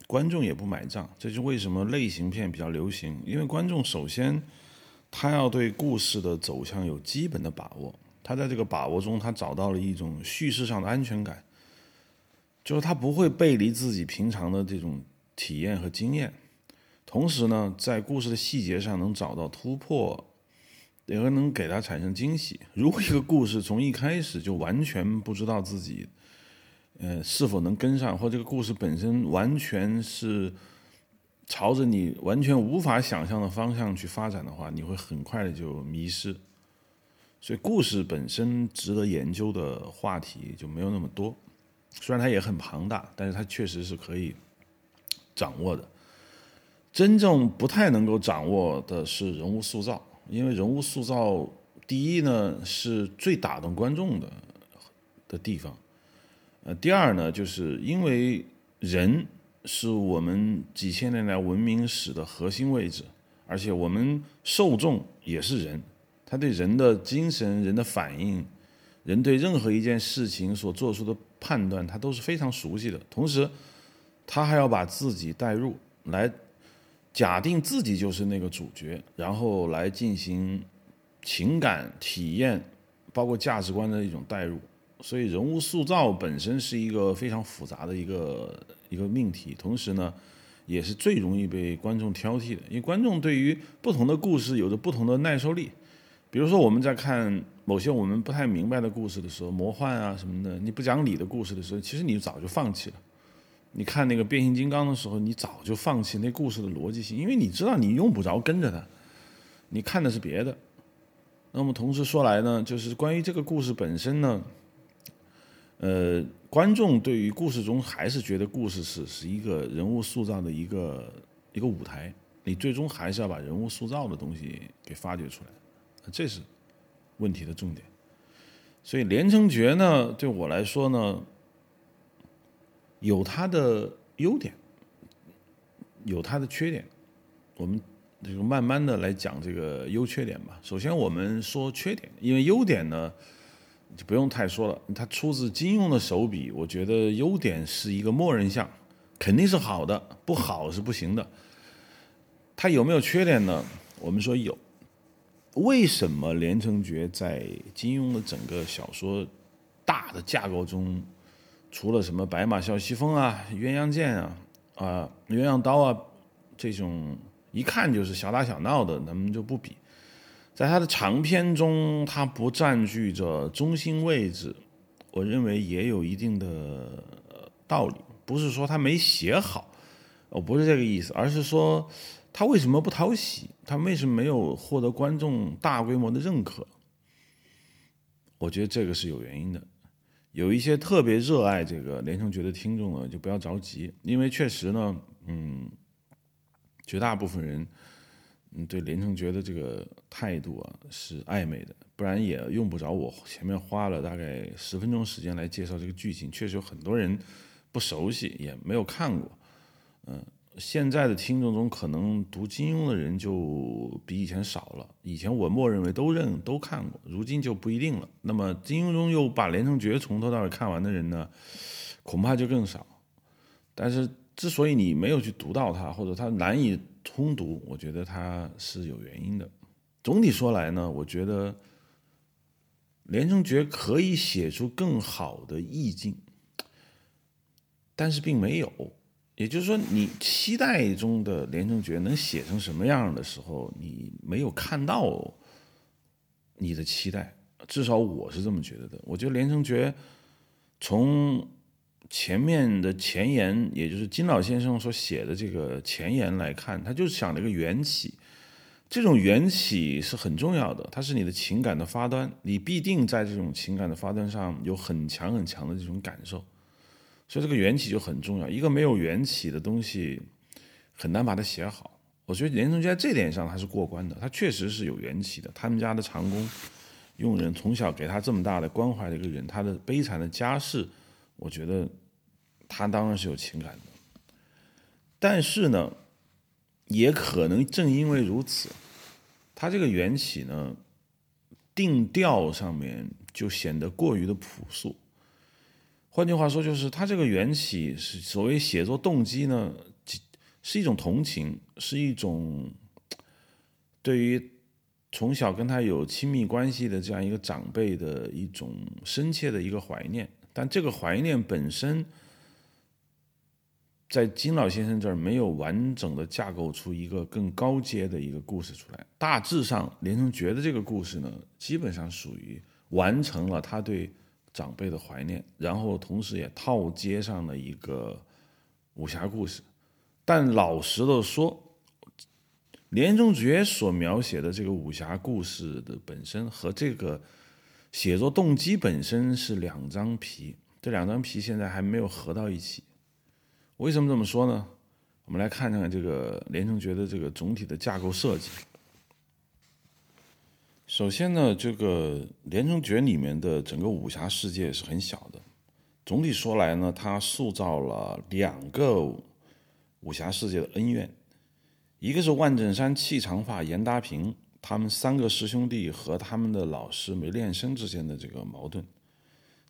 观众也不买账，这就是为什么类型片比较流行？因为观众首先他要对故事的走向有基本的把握，他在这个把握中，他找到了一种叙事上的安全感，就是他不会背离自己平常的这种体验和经验，同时呢，在故事的细节上能找到突破，也能给他产生惊喜。如果一个故事从一开始就完全不知道自己。呃，是否能跟上，或这个故事本身完全是朝着你完全无法想象的方向去发展的话，你会很快的就迷失。所以，故事本身值得研究的话题就没有那么多。虽然它也很庞大，但是它确实是可以掌握的。真正不太能够掌握的是人物塑造，因为人物塑造，第一呢是最打动观众的的地方。呃，第二呢，就是因为人是我们几千年来文明史的核心位置，而且我们受众也是人，他对人的精神、人的反应、人对任何一件事情所做出的判断，他都是非常熟悉的。同时，他还要把自己带入来，假定自己就是那个主角，然后来进行情感体验，包括价值观的一种代入。所以人物塑造本身是一个非常复杂的一个一个命题，同时呢，也是最容易被观众挑剔的。因为观众对于不同的故事有着不同的耐受力。比如说我们在看某些我们不太明白的故事的时候，魔幻啊什么的，你不讲理的故事的时候，其实你早就放弃了。你看那个变形金刚的时候，你早就放弃那故事的逻辑性，因为你知道你用不着跟着它，你看的是别的。那么同时说来呢，就是关于这个故事本身呢。呃，观众对于故事中还是觉得故事是是一个人物塑造的一个一个舞台，你最终还是要把人物塑造的东西给发掘出来，这是问题的重点。所以《连城诀》呢，对我来说呢，有它的优点，有它的缺点。我们这个慢慢的来讲这个优缺点吧。首先我们说缺点，因为优点呢。就不用太说了，它出自金庸的手笔，我觉得优点是一个默认项，肯定是好的，不好是不行的。它有没有缺点呢？我们说有。为什么《连城诀》在金庸的整个小说大的架构中，除了什么白马啸西风啊、鸳鸯剑啊、啊鸳鸯刀啊这种一看就是小打小闹的，咱们就不比。在他的长篇中，他不占据着中心位置，我认为也有一定的道理。不是说他没写好，我，不是这个意思，而是说他为什么不讨喜？他为什么没有获得观众大规模的认可？我觉得这个是有原因的。有一些特别热爱这个《连城诀》的听众呢，就不要着急，因为确实呢，嗯，绝大部分人。嗯，对《连城诀》的这个态度啊是暧昧的，不然也用不着我前面花了大概十分钟时间来介绍这个剧情。确实有很多人不熟悉，也没有看过。嗯，现在的听众中可能读金庸的人就比以前少了。以前我默认为都认都看过，如今就不一定了。那么金庸中又把《连城诀》从头到尾看完的人呢，恐怕就更少。但是之所以你没有去读到它，或者它难以。通读，我觉得它是有原因的。总体说来呢，我觉得连城诀可以写出更好的意境，但是并没有。也就是说，你期待中的连城诀能写成什么样的时候，你没有看到你的期待。至少我是这么觉得的。我觉得连城诀从前面的前言，也就是金老先生所写的这个前言来看，他就是想了一个缘起。这种缘起是很重要的，它是你的情感的发端，你必定在这种情感的发端上有很强很强的这种感受，所以这个缘起就很重要。一个没有缘起的东西，很难把它写好。我觉得连城诀在这点上他是过关的，他确实是有缘起的。他们家的长工佣人从小给他这么大的关怀的一个人，他的悲惨的家世。我觉得他当然是有情感的，但是呢，也可能正因为如此，他这个缘起呢，定调上面就显得过于的朴素。换句话说，就是他这个缘起是所谓写作动机呢，是一种同情，是一种对于从小跟他有亲密关系的这样一个长辈的一种深切的一个怀念。但这个怀念本身，在金老先生这儿没有完整的架构出一个更高阶的一个故事出来。大致上，连城诀的这个故事呢，基本上属于完成了他对长辈的怀念，然后同时也套接上了一个武侠故事。但老实的说，连中诀所描写的这个武侠故事的本身和这个。写作动机本身是两张皮，这两张皮现在还没有合到一起。为什么这么说呢？我们来看看这个《连中诀》的这个总体的架构设计。首先呢，这个《连城诀》里面的整个武侠世界是很小的。总体说来呢，它塑造了两个武侠世界的恩怨，一个是万正山气长发严达平。他们三个师兄弟和他们的老师梅炼生之间的这个矛盾，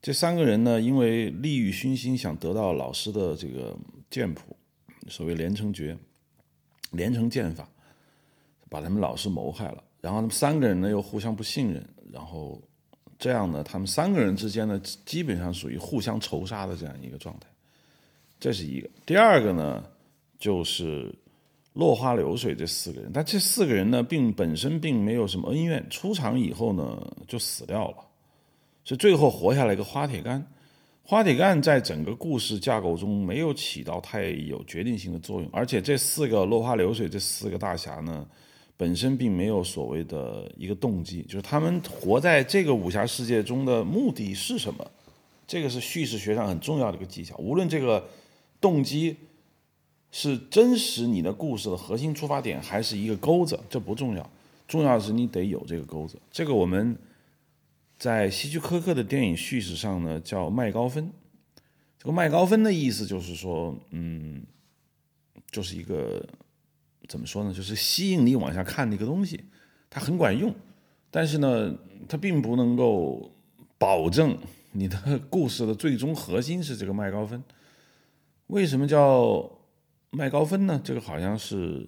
这三个人呢，因为利欲熏心，想得到老师的这个剑谱，所谓连城诀、连城剑法，把他们老师谋害了。然后他们三个人呢又互相不信任，然后这样呢，他们三个人之间呢，基本上属于互相仇杀的这样一个状态。这是一个。第二个呢，就是。落花流水这四个人，但这四个人呢，并本身并没有什么恩怨，出场以后呢就死掉了，所以最后活下来一个花铁干。花铁干在整个故事架构中没有起到太有决定性的作用，而且这四个落花流水这四个大侠呢，本身并没有所谓的一个动机，就是他们活在这个武侠世界中的目的是什么？这个是叙事学上很重要的一个技巧，无论这个动机。是真实你的故事的核心出发点，还是一个钩子？这不重要，重要的是你得有这个钩子。这个我们在希区柯克的电影叙事上呢叫麦高芬。这个麦高芬的意思就是说，嗯，就是一个怎么说呢？就是吸引你往下看的一个东西，它很管用，但是呢，它并不能够保证你的 故事的最终核心是这个麦高芬。为什么叫？麦高芬呢？这个好像是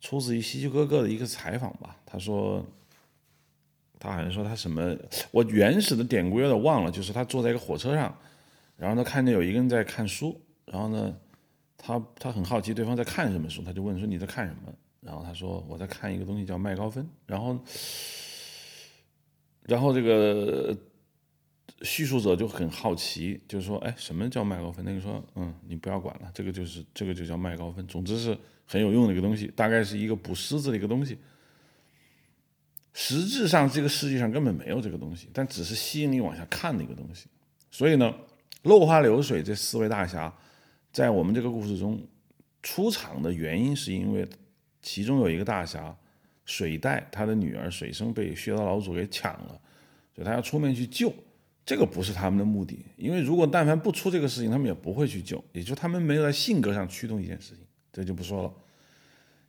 出自于希区柯克的一个采访吧。他说，他好像说他什么，我原始的典故有点忘了。就是他坐在一个火车上，然后他看见有一个人在看书，然后呢，他他很好奇对方在看什么书，他就问说你在看什么？然后他说我在看一个东西叫麦高芬。然后，然后这个。叙述者就很好奇，就是说，哎，什么叫麦高芬？那个说，嗯，你不要管了，这个就是这个就叫麦高芬。总之是很有用的一个东西，大概是一个捕狮子的一个东西。实质上这个世界上根本没有这个东西，但只是吸引你往下看的一个东西。所以呢，落花流水这四位大侠在我们这个故事中出场的原因，是因为其中有一个大侠水袋，他的女儿水生被薛刀老祖给抢了，所以他要出面去救。这个不是他们的目的，因为如果但凡不出这个事情，他们也不会去救，也就他们没有在性格上驱动一件事情，这就不说了。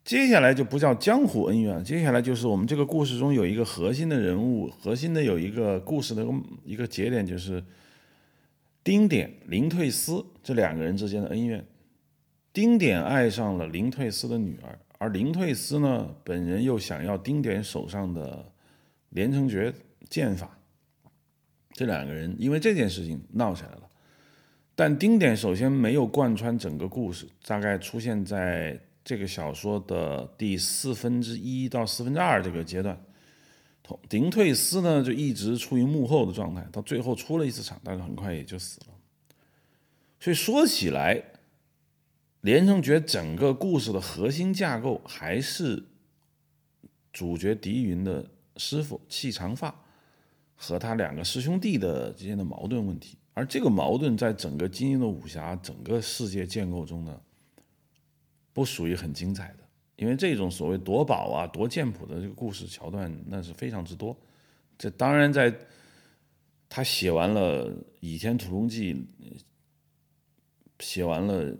接下来就不叫江湖恩怨，接下来就是我们这个故事中有一个核心的人物，核心的有一个故事的一个节点，就是丁点、林退思这两个人之间的恩怨。丁点爱上了林退思的女儿，而林退司呢，本人又想要丁点手上的连城诀剑法。这两个人因为这件事情闹起来了。但丁点首先没有贯穿整个故事，大概出现在这个小说的第四分之一到四分之二这个阶段。丁退思呢，就一直处于幕后的状态，到最后出了一次场，但是很快也就死了。所以说起来，连城诀整个故事的核心架构还是主角狄云的师傅气长发和他两个师兄弟的之间的矛盾问题，而这个矛盾在整个金庸的武侠整个世界建构中呢，不属于很精彩的。因为这种所谓夺宝啊、夺剑谱的这个故事桥段，那是非常之多。这当然在他写完了《倚天屠龙记》，写完了《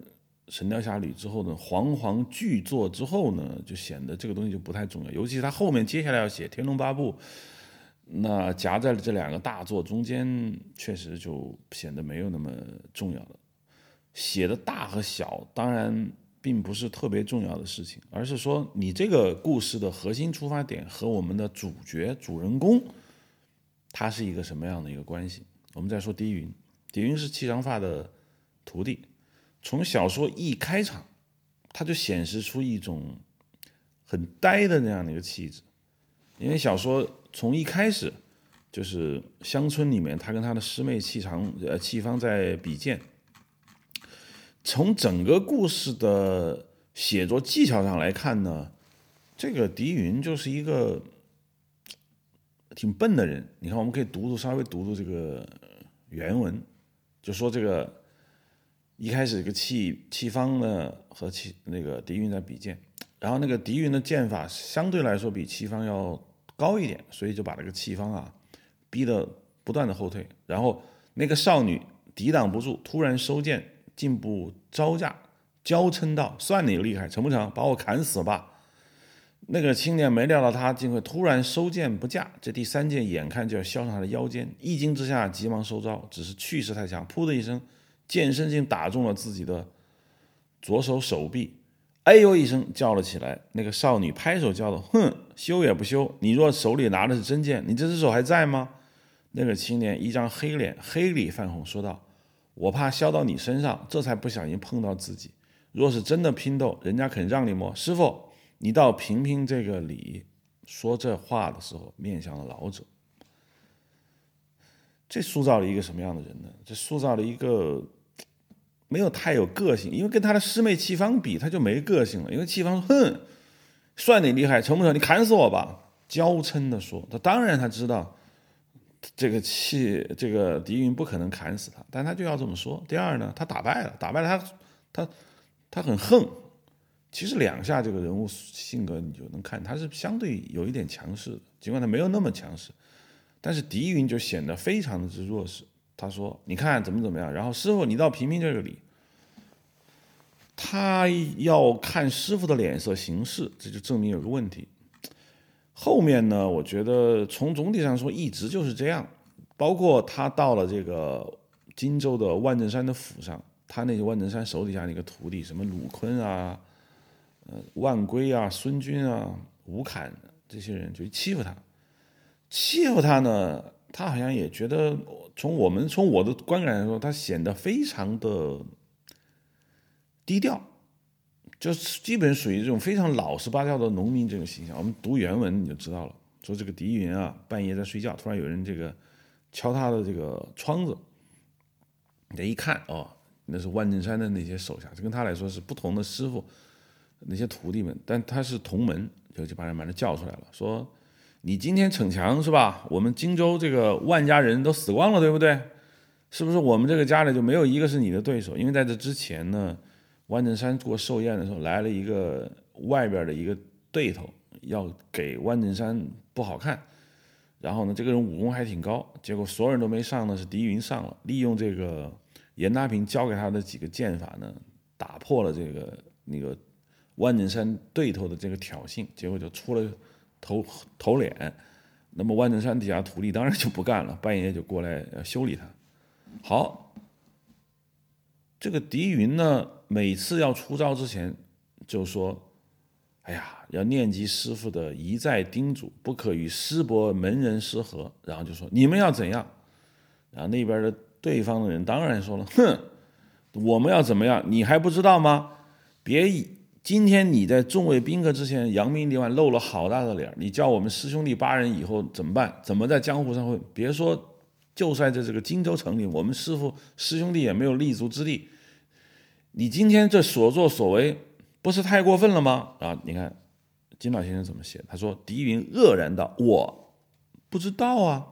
神雕侠侣》之后呢，煌煌巨作之后呢，就显得这个东西就不太重要。尤其是他后面接下来要写《天龙八部》，那夹在了这两个大作中间，确实就显得没有那么重要了。写的大和小，当然。并不是特别重要的事情，而是说你这个故事的核心出发点和我们的主角主人公，他是一个什么样的一个关系？我们再说狄云，狄云是七长发的徒弟，从小说一开场，他就显示出一种很呆的那样的一个气质，因为小说从一开始就是乡村里面，他跟他的师妹气长呃气方在比剑。从整个故事的写作技巧上来看呢，这个狄云就是一个挺笨的人。你看，我们可以读读，稍微读读这个原文，就说这个一开始这个气气方呢和气那个狄云在比剑，然后那个狄云的剑法相对来说比气方要高一点，所以就把那个气方啊逼得不断的后退，然后那个少女抵挡不住，突然收剑。进步招架，娇嗔道：“算你厉害，成不成？把我砍死吧！”那个青年没料到他竟会突然收剑不架，这第三剑眼看就要削上他的腰间，一惊之下急忙收招，只是气势太强，噗的一声，剑身竟打中了自己的左手手臂，哎呦一声叫了起来。那个少女拍手叫道：“哼，修也不修！你若手里拿的是真剑，你这只手还在吗？”那个青年一张黑脸，黑里泛红，说道。我怕削到你身上，这才不小心碰到自己。若是真的拼斗，人家肯让你摸？师傅，你倒评评这个理。说这话的时候，面向了老者。这塑造了一个什么样的人呢？这塑造了一个没有太有个性，因为跟他的师妹戚方比，他就没个性了。因为戚方说：“哼，算你厉害，成不成？你砍死我吧！”娇嗔的说：“他当然他知道。”这个气，这个狄云不可能砍死他，但他就要这么说。第二呢，他打败了，打败了他，他他很横。其实两下这个人物性格你就能看，他是相对有一点强势的，尽管他没有那么强势，但是狄云就显得非常的之弱势。他说：“你看怎么怎么样。”然后师傅，你到平平这个理。他要看师傅的脸色行事，这就证明有个问题。后面呢？我觉得从总体上说，一直就是这样。包括他到了这个荆州的万振山的府上，他那个万振山手底下那个徒弟，什么鲁坤啊、呃万归啊、孙军啊、吴侃这些人，就欺负他。欺负他呢，他好像也觉得，从我们从我的观感来说，他显得非常的低调。就是基本属于这种非常老实巴交的农民这种形象。我们读原文你就知道了。说这个狄云啊，半夜在睡觉，突然有人这个敲他的这个窗子。你一看哦，那是万振山的那些手下，这跟他来说是不同的师傅，那些徒弟们，但他是同门，就就把人把他叫出来了，说你今天逞强是吧？我们荆州这个万家人都死光了，对不对？是不是我们这个家里就没有一个是你的对手？因为在这之前呢。万正山过寿宴的时候，来了一个外边的一个对头，要给万正山不好看。然后呢，这个人武功还挺高，结果所有人都没上呢，是狄云上了，利用这个严大平教给他的几个剑法呢，打破了这个那个万正山对头的这个挑衅，结果就出了头头脸。那么万正山底下徒弟当然就不干了，半夜就过来要修理他。好，这个狄云呢？每次要出招之前，就说：“哎呀，要念及师傅的一再叮嘱，不可与师伯门人失和。然后就说你们要怎样？然后那边的对方的人当然说了，哼，我们要怎么样？你还不知道吗？别以今天你在众位宾客之前扬名立万，露了好大的脸，你叫我们师兄弟八人以后怎么办？怎么在江湖上混？别说就算在这个荆州城里，我们师傅师兄弟也没有立足之地。你今天这所作所为。不是太过分了吗？啊，你看金老先生怎么写？他说：“狄云愕然道，我不知道啊，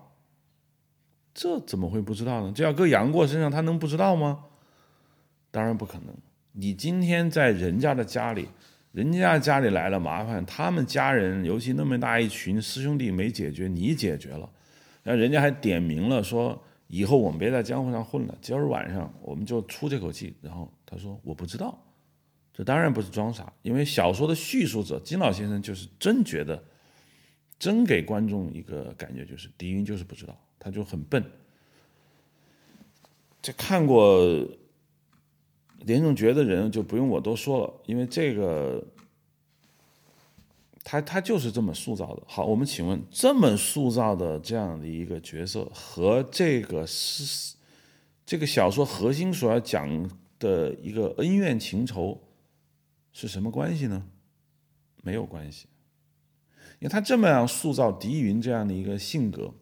这怎么会不知道呢？这要搁杨过身上，他能不知道吗？当然不可能。你今天在人家的家里，人家家里来了麻烦，他们家人尤其那么大一群师兄弟没解决，你解决了，然后人家还点名了，说以后我们别在江湖上混了，今儿晚上我们就出这口气。然后他说我不知道。”这当然不是装傻，因为小说的叙述者金老先生就是真觉得，真给观众一个感觉就是狄云就是不知道，他就很笨。这看过《连仲诀》的人就不用我多说了，因为这个他他就是这么塑造的。好，我们请问，这么塑造的这样的一个角色和这个是这个小说核心所要讲的一个恩怨情仇。是什么关系呢？没有关系，因为他这么样塑造狄云这样的一个性格，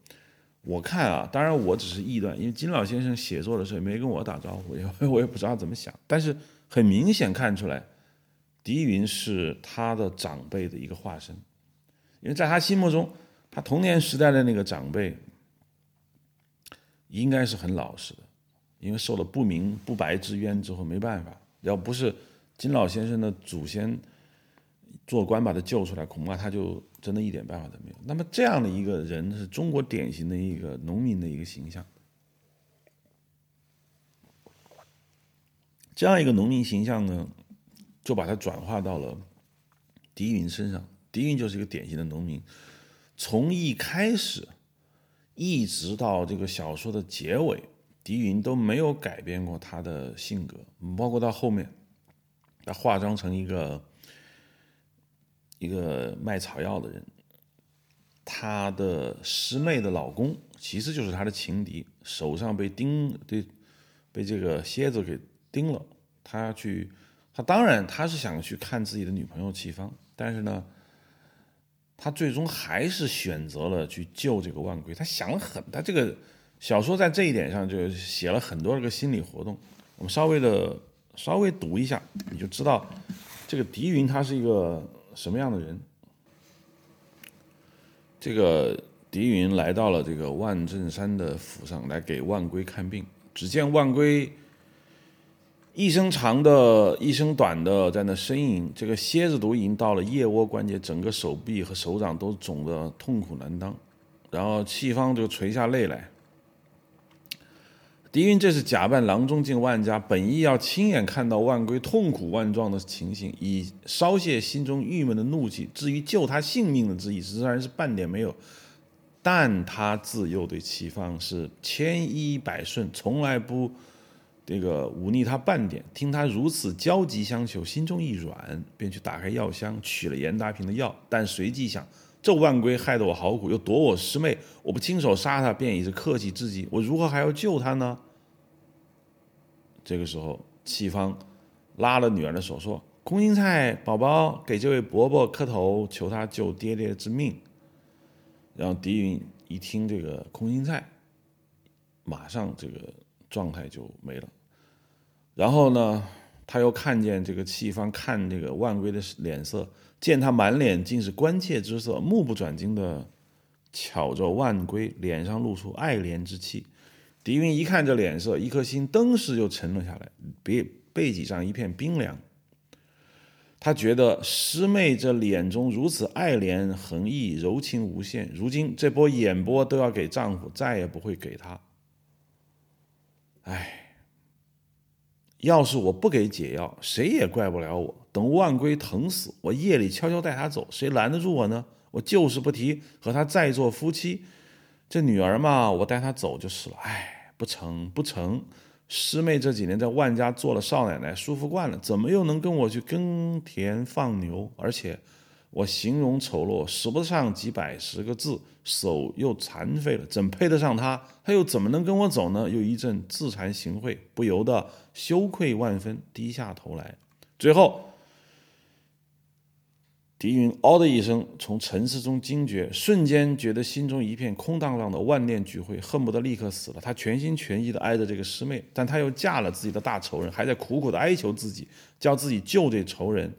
我看啊，当然我只是臆断，因为金老先生写作的时候也没跟我打招呼，因为 我也不知道怎么想。但是很明显看出来，狄云是他的长辈的一个化身，因为在他心目中，他童年时代的那个长辈应该是很老实的，因为受了不明不白之冤之后没办法，要不是。金老先生的祖先做官把他救出来，恐怕他就真的一点办法都没有。那么这样的一个人是中国典型的一个农民的一个形象，这样一个农民形象呢，就把它转化到了狄云身上。狄云就是一个典型的农民，从一开始一直到这个小说的结尾，狄云都没有改变过他的性格，包括到后面。他化妆成一个一个卖草药的人，他的师妹的老公其实就是他的情敌，手上被钉被被这个蝎子给钉了。他去，他当然他是想去看自己的女朋友齐芳，但是呢，他最终还是选择了去救这个万贵。他想了很，他这个小说在这一点上就写了很多这个心理活动。我们稍微的。稍微读一下，你就知道这个狄云他是一个什么样的人。这个狄云来到了这个万正山的府上来给万龟看病，只见万龟一声长的，一声短的在那呻吟，这个蝎子毒已经到了腋窝关节，整个手臂和手掌都肿得痛苦难当，然后气方就垂下泪来。狄云这是假扮郎中进万家，本意要亲眼看到万龟痛苦万状的情形，以稍泄心中郁闷的怒气。至于救他性命的之意，实际上是半点没有。但他自幼对齐方是千依百顺，从来不这个忤逆他半点。听他如此焦急相求，心中一软，便去打开药箱，取了严达平的药。但随即想，这万龟害得我好苦，又夺我师妹，我不亲手杀他，便已是客气至极。我如何还要救他呢？这个时候，戚方拉了女儿的手说：“空心菜宝宝，给这位伯伯磕头，求他救爹爹之命。”然后狄云一听这个空心菜，马上这个状态就没了。然后呢，他又看见这个戚方看这个万龟的脸色。见他满脸尽是关切之色，目不转睛的瞧着万归，脸上露出爱怜之气。狄云一看这脸色，一颗心登时就沉了下来，背背脊上一片冰凉。他觉得师妹这脸中如此爱怜横溢，柔情无限，如今这波眼波都要给丈夫，再也不会给他。唉。要是我不给解药，谁也怪不了我。等万龟疼死，我夜里悄悄带他走，谁拦得住我呢？我就是不提和他再做夫妻。这女儿嘛，我带她走就是了。哎，不成不成，师妹这几年在万家做了少奶奶，舒服惯了，怎么又能跟我去耕田放牛？而且我形容丑陋，使不上几百十个字，手又残废了，怎配得上她？她又怎么能跟我走呢？又一阵自惭形秽，不由得羞愧万分，低下头来。最后。狄云嗷的一声从沉思中惊觉，瞬间觉得心中一片空荡荡的，万念俱灰，恨不得立刻死了。他全心全意地爱着这个师妹，但他又嫁了自己的大仇人，还在苦苦地哀求自己，叫自己救这仇人。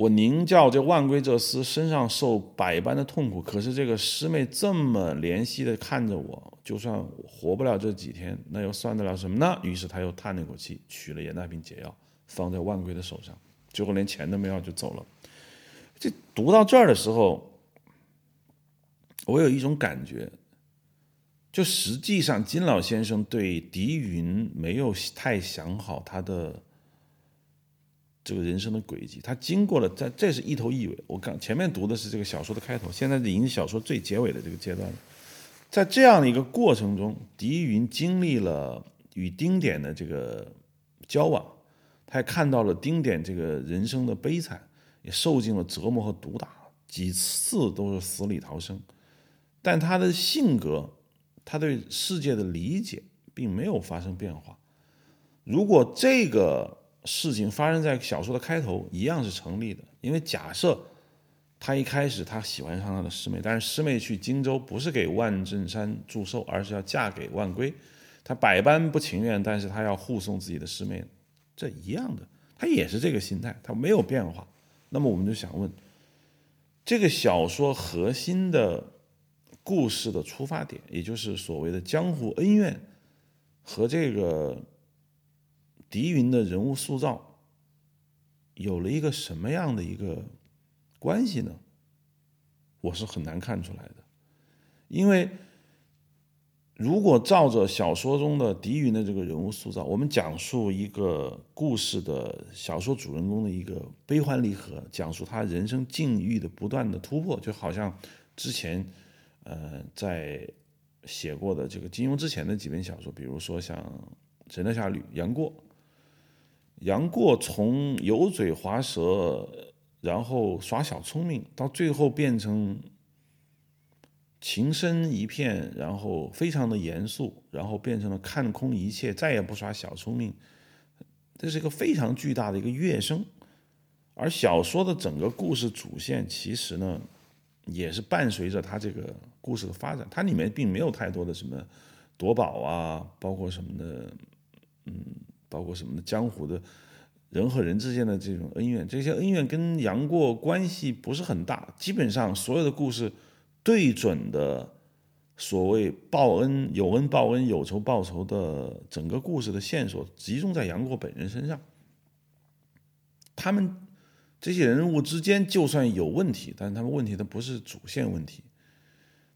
我宁叫这万归这厮身上受百般的痛苦，可是这个师妹这么怜惜地看着我，就算活不了这几天，那又算得了什么呢？于是他又叹了一口气，取了严大瓶解药，放在万归的手上。最后连钱都没要就走了。这读到这儿的时候，我有一种感觉，就实际上金老先生对狄云没有太想好他的这个人生的轨迹。他经过了在这是一头一尾。我刚前面读的是这个小说的开头，现在已经小说最结尾的这个阶段了。在这样的一个过程中，狄云经历了与丁点的这个交往。还看到了丁点这个人生的悲惨，也受尽了折磨和毒打，几次都是死里逃生。但他的性格，他对世界的理解并没有发生变化。如果这个事情发生在小说的开头，一样是成立的。因为假设他一开始他喜欢上他的师妹，但是师妹去荆州不是给万振山祝寿，而是要嫁给万归，他百般不情愿，但是他要护送自己的师妹。这一样的，他也是这个心态，他没有变化。那么我们就想问，这个小说核心的故事的出发点，也就是所谓的江湖恩怨，和这个狄云的人物塑造，有了一个什么样的一个关系呢？我是很难看出来的，因为。如果照着小说中的狄云的这个人物塑造，我们讲述一个故事的小说主人公的一个悲欢离合，讲述他人生境遇的不断的突破，就好像之前，呃，在写过的这个金庸之前的几本小说，比如说像《神雕侠侣》杨过，杨过从油嘴滑舌，然后耍小聪明，到最后变成。情深一片，然后非常的严肃，然后变成了看空一切，再也不耍小聪明。这是一个非常巨大的一个跃升。而小说的整个故事主线，其实呢，也是伴随着他这个故事的发展。它里面并没有太多的什么夺宝啊，包括什么的，嗯，包括什么的江湖的人和人之间的这种恩怨，这些恩怨跟杨过关系不是很大。基本上所有的故事。对准的所谓报恩、有恩报恩、有仇报仇的整个故事的线索，集中在杨过本人身上。他们这些人物之间就算有问题，但是他们问题的不是主线问题。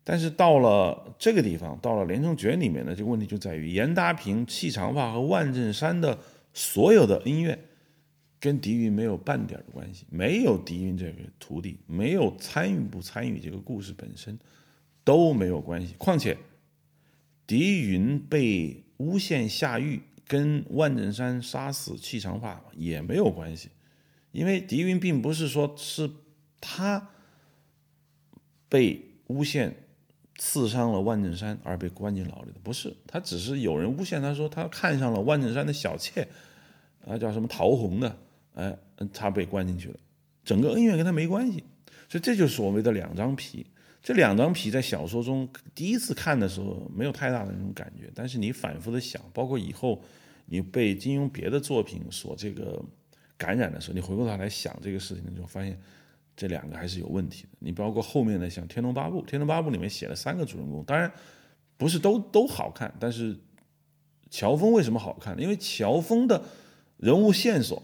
但是到了这个地方，到了《连城诀》里面呢，这个问题就在于严达平、戚长发和万振山的所有的恩怨。跟狄云没有半点的关系，没有狄云这个徒弟，没有参与不参与这个故事本身都没有关系。况且，狄云被诬陷下狱，跟万振山杀死戚长发也没有关系，因为狄云并不是说是他被诬陷刺伤了万振山而被关进牢里的，不是，他只是有人诬陷他说他看上了万振山的小妾，啊，叫什么陶红的。哎，他被关进去了，整个恩怨跟他没关系，所以这就是所谓的两张皮。这两张皮在小说中第一次看的时候没有太大的那种感觉，但是你反复的想，包括以后你被金庸别的作品所这个感染的时候，你回过头来想这个事情的时候，发现这两个还是有问题的。你包括后面的像《天龙八部》，《天龙八部》里面写了三个主人公，当然不是都都好看，但是乔峰为什么好看？因为乔峰的人物线索。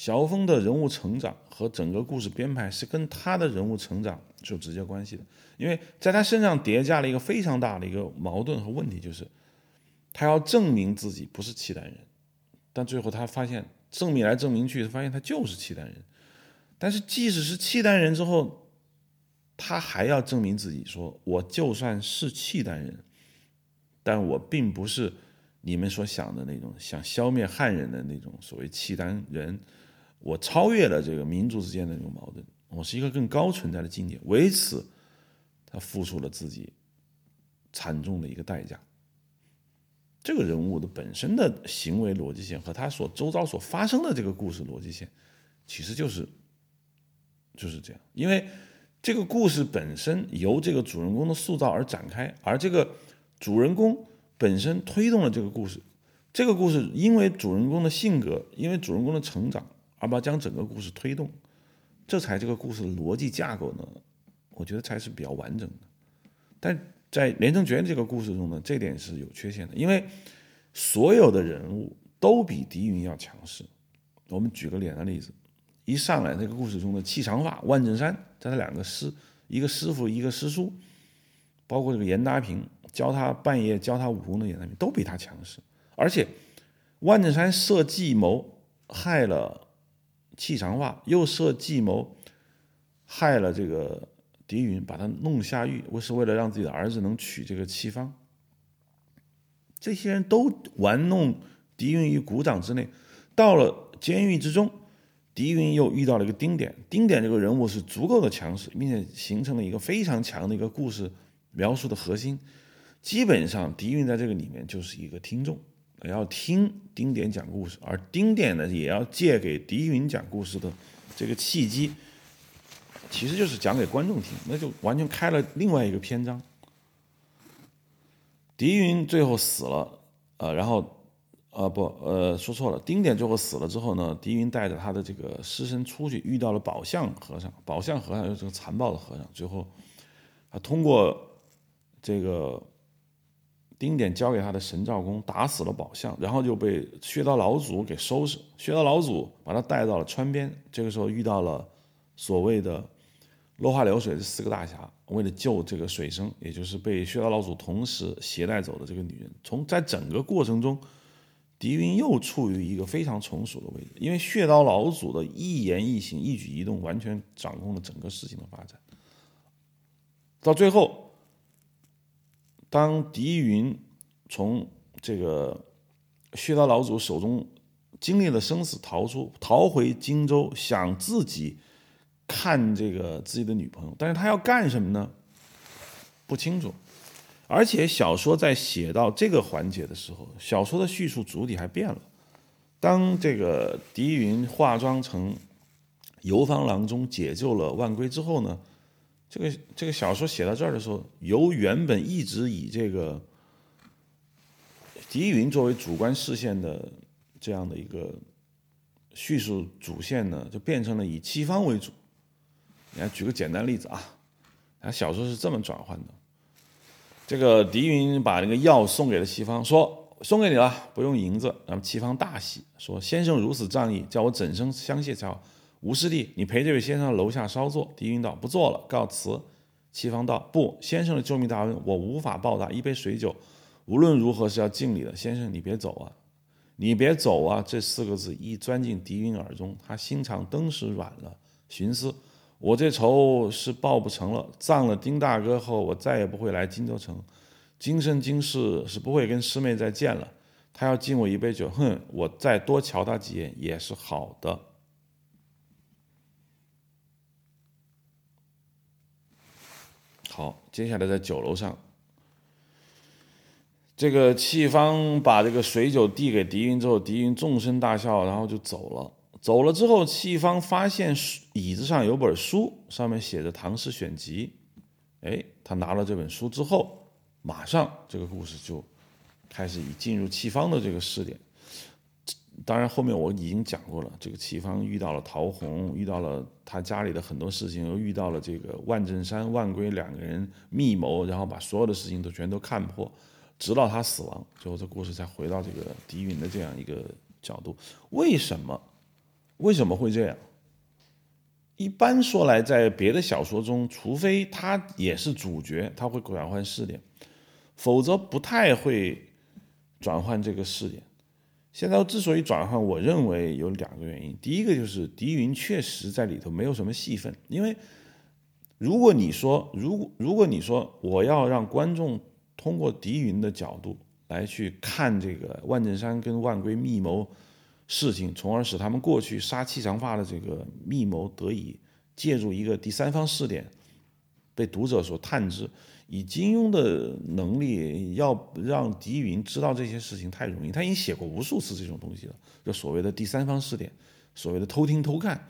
萧峰的人物成长和整个故事编排是跟他的人物成长是有直接关系的，因为在他身上叠加了一个非常大的一个矛盾和问题，就是他要证明自己不是契丹人，但最后他发现证明来证明去，发现他就是契丹人。但是即使是契丹人之后，他还要证明自己，说我就算是契丹人，但我并不是你们所想的那种想消灭汉人的那种所谓契丹人。我超越了这个民族之间的这种矛盾，我是一个更高存在的境界。为此，他付出了自己惨重的一个代价。这个人物的本身的行为逻辑线和他所周遭所发生的这个故事逻辑线，其实就是就是这样。因为这个故事本身由这个主人公的塑造而展开，而这个主人公本身推动了这个故事。这个故事因为主人公的性格，因为主人公的成长，而把将整个故事推动，这才这个故事的逻辑架构呢，我觉得才是比较完整的。但在《连城诀》这个故事中呢，这点是有缺陷的，因为所有的人物都比狄云要强势。我们举个简单例子，一上来这个故事中的气长发万振山，他两个师，一个师傅，一个师叔，包括这个严达平教他半夜教他武功的严达平，都比他强势。而且，万振山设计谋害了气长化，又设计谋害了这个狄云，把他弄下狱，我是为了让自己的儿子能娶这个戚芳。这些人都玩弄狄云于股掌之内。到了监狱之中，狄云又遇到了一个丁点。丁点这个人物是足够的强势，并且形成了一个非常强的一个故事描述的核心。基本上，狄云在这个里面就是一个听众。也要听丁点讲故事，而丁点呢，也要借给狄云讲故事的这个契机，其实就是讲给观众听，那就完全开了另外一个篇章。狄云最后死了，呃，然后，呃，不，呃，说错了，丁点最后死了之后呢，狄云带着他的这个师生出去，遇到了宝相和尚，宝相和尚又是个残暴的和尚，最后，他通过这个。丁点交给他的神照功打死了宝相，然后就被薛刀老祖给收拾。薛刀老祖把他带到了川边，这个时候遇到了所谓的落花流水这四个大侠，为了救这个水生，也就是被薛刀老祖同时携带走的这个女人。从在整个过程中，狄云又处于一个非常从属的位置，因为薛刀老祖的一言一行、一举一动，完全掌控了整个事情的发展。到最后。当狄云从这个薛刀老祖手中经历了生死逃出，逃回荆州，想自己看这个自己的女朋友，但是他要干什么呢？不清楚。而且小说在写到这个环节的时候，小说的叙述主体还变了。当这个狄云化妆成游方郎中解救了万归之后呢？这个这个小说写到这儿的时候，由原本一直以这个狄云作为主观视线的这样的一个叙述主线呢，就变成了以戚方为主。你看，举个简单例子啊，他小说是这么转换的：这个狄云把那个药送给了戚方，说送给你了，不用银子。那么戚方大喜，说先生如此仗义，叫我怎生相谢才好。吴师弟，你陪这位先生楼下稍坐。狄云道：“不做了，告辞。”齐方道：“不，先生的救命大恩，我无法报答。一杯水酒，无论如何是要敬礼的。先生，你别走啊，你别走啊！”这四个字一钻进狄云耳中，他心肠登时软了，寻思：“我这仇是报不成了。葬了丁大哥后，我再也不会来荆州城，今生今世是不会跟师妹再见了。他要敬我一杯酒，哼，我再多瞧他几眼也是好的。”好，接下来在酒楼上，这个戚方把这个水酒递给狄云之后，狄云纵声大笑，然后就走了。走了之后，戚方发现椅子上有本书，上面写着《唐诗选集》。哎，他拿了这本书之后，马上这个故事就开始以进入戚方的这个视点。当然，后面我已经讲过了。这个齐方遇到了陶弘，遇到了他家里的很多事情，又遇到了这个万振山、万归两个人密谋，然后把所有的事情都全都看破，直到他死亡，最后这故事才回到这个狄云的这样一个角度。为什么？为什么会这样？一般说来，在别的小说中，除非他也是主角，他会转换视点，否则不太会转换这个视点。现在之所以转换，我认为有两个原因。第一个就是狄云确实在里头没有什么戏份，因为如果你说，如果如果你说我要让观众通过狄云的角度来去看这个万振山跟万归密谋事情，从而使他们过去杀戚长发的这个密谋得以借助一个第三方试点被读者所探知。以金庸的能力，要让狄云知道这些事情太容易。他已经写过无数次这种东西了，就所谓的第三方试点，所谓的偷听偷看，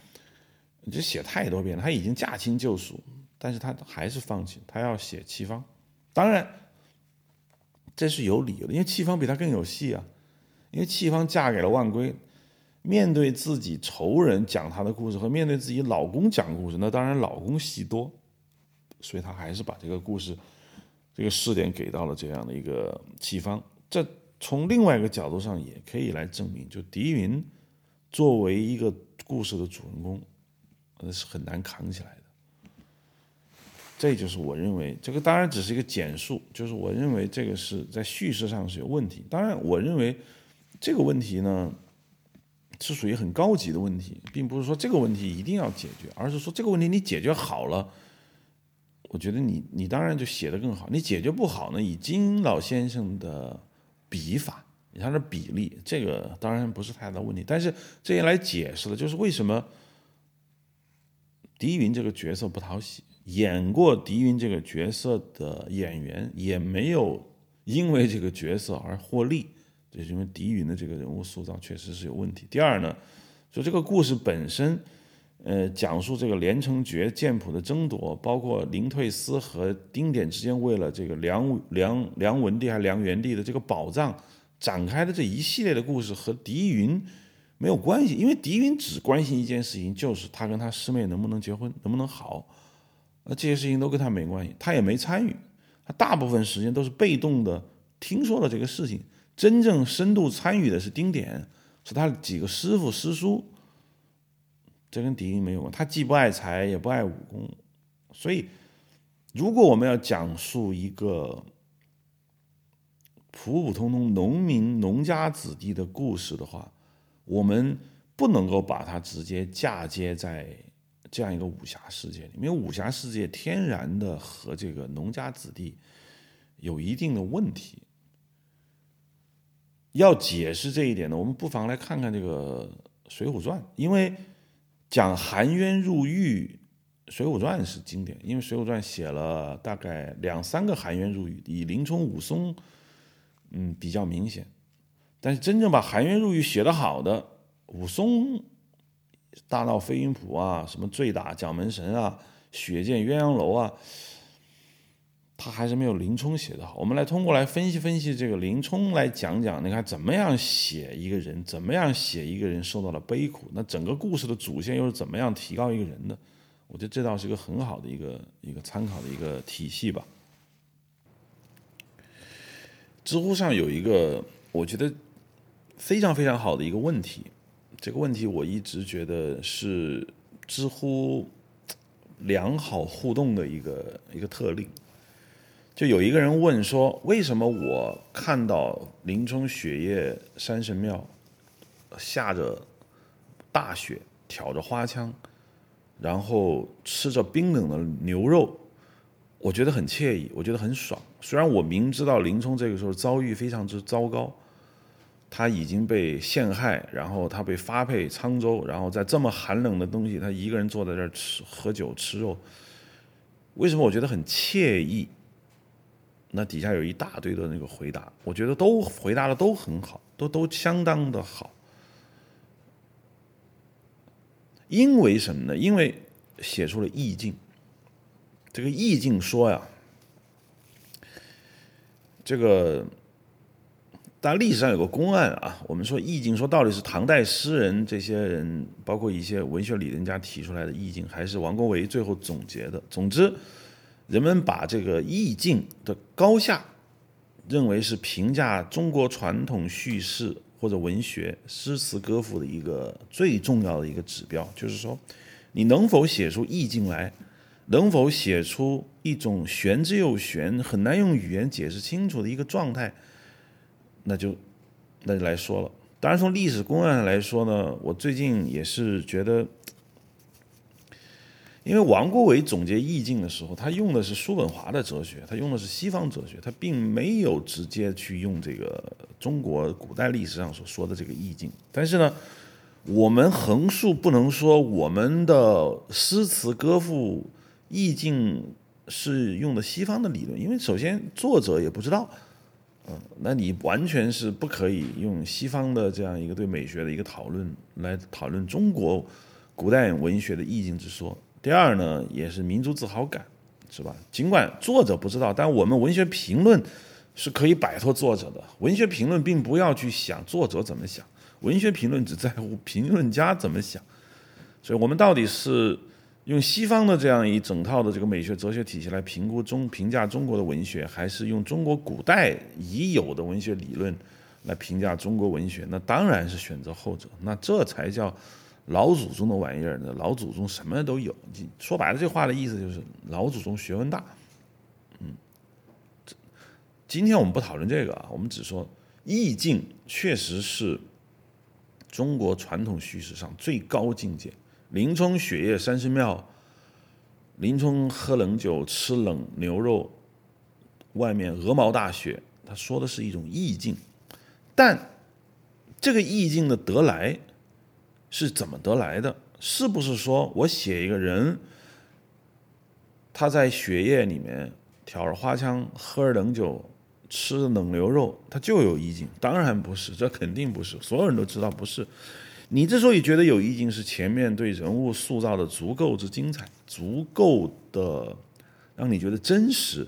这写太多遍了。他已经驾轻就熟，但是他还是放弃，他要写戚方。当然，这是有理由的，因为戚方比他更有戏啊。因为戚方嫁给了万归，面对自己仇人讲他的故事，和面对自己老公讲故事，那当然老公戏多。所以他还是把这个故事，这个试点给到了这样的一个西方。这从另外一个角度上也可以来证明，就狄云作为一个故事的主人公，那是很难扛起来的。这就是我认为，这个当然只是一个简述，就是我认为这个是在叙事上是有问题。当然，我认为这个问题呢是属于很高级的问题，并不是说这个问题一定要解决，而是说这个问题你解决好了。我觉得你你当然就写的更好，你解决不好呢？以金老先生的笔法，以他的比例，这个当然不是太大问题。但是这也来解释了，就是为什么狄云这个角色不讨喜，演过狄云这个角色的演员也没有因为这个角色而获利，就是因为狄云的这个人物塑造确实是有问题。第二呢，就这个故事本身。呃，讲述这个连城诀剑谱的争夺，包括林退思和丁典之间为了这个梁梁梁文帝还是梁元帝的这个宝藏展开的这一系列的故事，和狄云没有关系，因为狄云只关心一件事情，就是他跟他师妹能不能结婚，能不能好，那这些事情都跟他没关系，他也没参与，他大部分时间都是被动的听说了这个事情，真正深度参与的是丁典，是他几个师傅师叔。这跟狄云没有关，他既不爱财也不爱武功，所以，如果我们要讲述一个普普通通农民农家子弟的故事的话，我们不能够把它直接嫁接在这样一个武侠世界里，因为武侠世界天然的和这个农家子弟有一定的问题。要解释这一点呢，我们不妨来看看这个《水浒传》，因为。讲含冤入狱，《水浒传》是经典，因为《水浒传》写了大概两三个含冤入狱，以林冲、武松，嗯，比较明显。但是真正把含冤入狱写得好的，武松大闹飞云浦啊，什么醉打蒋门神啊，血溅鸳鸯楼啊。他还是没有林冲写的好。我们来通过来分析分析这个林冲，来讲讲，你看怎么样写一个人，怎么样写一个人受到了悲苦，那整个故事的主线又是怎么样提高一个人的？我觉得这倒是一个很好的一个一个参考的一个体系吧。知乎上有一个我觉得非常非常好的一个问题，这个问题我一直觉得是知乎良好互动的一个一个特例。就有一个人问说：“为什么我看到林冲雪夜山神庙下着大雪，挑着花枪，然后吃着冰冷的牛肉，我觉得很惬意，我觉得很爽。虽然我明知道林冲这个时候遭遇非常之糟糕，他已经被陷害，然后他被发配沧州，然后在这么寒冷的东西，他一个人坐在这儿吃喝酒吃肉，为什么我觉得很惬意？”那底下有一大堆的那个回答，我觉得都回答的都很好，都都相当的好。因为什么呢？因为写出了意境。这个意境说呀，这个，但历史上有个公案啊，我们说意境说到底是唐代诗人这些人，包括一些文学理论家提出来的意境，还是王国维最后总结的？总之。人们把这个意境的高下，认为是评价中国传统叙事或者文学诗词歌赋的一个最重要的一个指标，就是说，你能否写出意境来，能否写出一种玄之又玄、很难用语言解释清楚的一个状态，那就那就来说了。当然，从历史公案来说呢，我最近也是觉得。因为王国维总结意境的时候，他用的是叔本华的哲学，他用的是西方哲学，他并没有直接去用这个中国古代历史上所说的这个意境。但是呢，我们横竖不能说我们的诗词歌赋意境是用的西方的理论，因为首先作者也不知道，嗯，那你完全是不可以用西方的这样一个对美学的一个讨论来讨论中国古代文学的意境之说。第二呢，也是民族自豪感，是吧？尽管作者不知道，但我们文学评论是可以摆脱作者的。文学评论并不要去想作者怎么想，文学评论只在乎评论家怎么想。所以，我们到底是用西方的这样一整套的这个美学哲学体系来评估中评价中国的文学，还是用中国古代已有的文学理论来评价中国文学？那当然是选择后者。那这才叫。老祖宗的玩意儿呢？老祖宗什么都有。说白了，这话的意思就是老祖宗学问大。嗯，今天我们不讨论这个啊，我们只说意境确实是中国传统叙事上最高境界。林冲雪夜三神庙，林冲喝冷酒吃冷牛肉，外面鹅毛大雪，他说的是一种意境。但这个意境的得来。是怎么得来的？是不是说我写一个人，他在雪夜里面挑着花枪，喝着冷酒，吃着冷牛肉，他就有意境？当然不是，这肯定不是。所有人都知道不是。你之所以觉得有意境，是前面对人物塑造的足够之精彩，足够的让你觉得真实。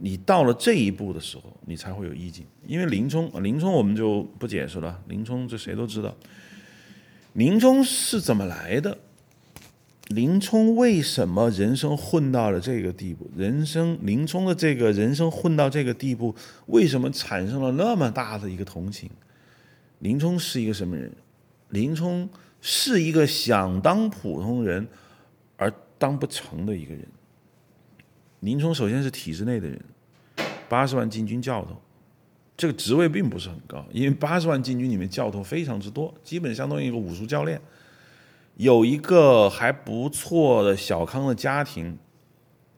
你到了这一步的时候，你才会有意境。因为林冲，林冲我们就不解释了。林冲这谁都知道。林冲是怎么来的？林冲为什么人生混到了这个地步？人生林冲的这个人生混到这个地步，为什么产生了那么大的一个同情？林冲是一个什么人？林冲是一个想当普通人而当不成的一个人。林冲首先是体制内的人，八十万禁军教头。这个职位并不是很高，因为八十万禁军里面教头非常之多，基本相当于一个武术教练。有一个还不错的小康的家庭，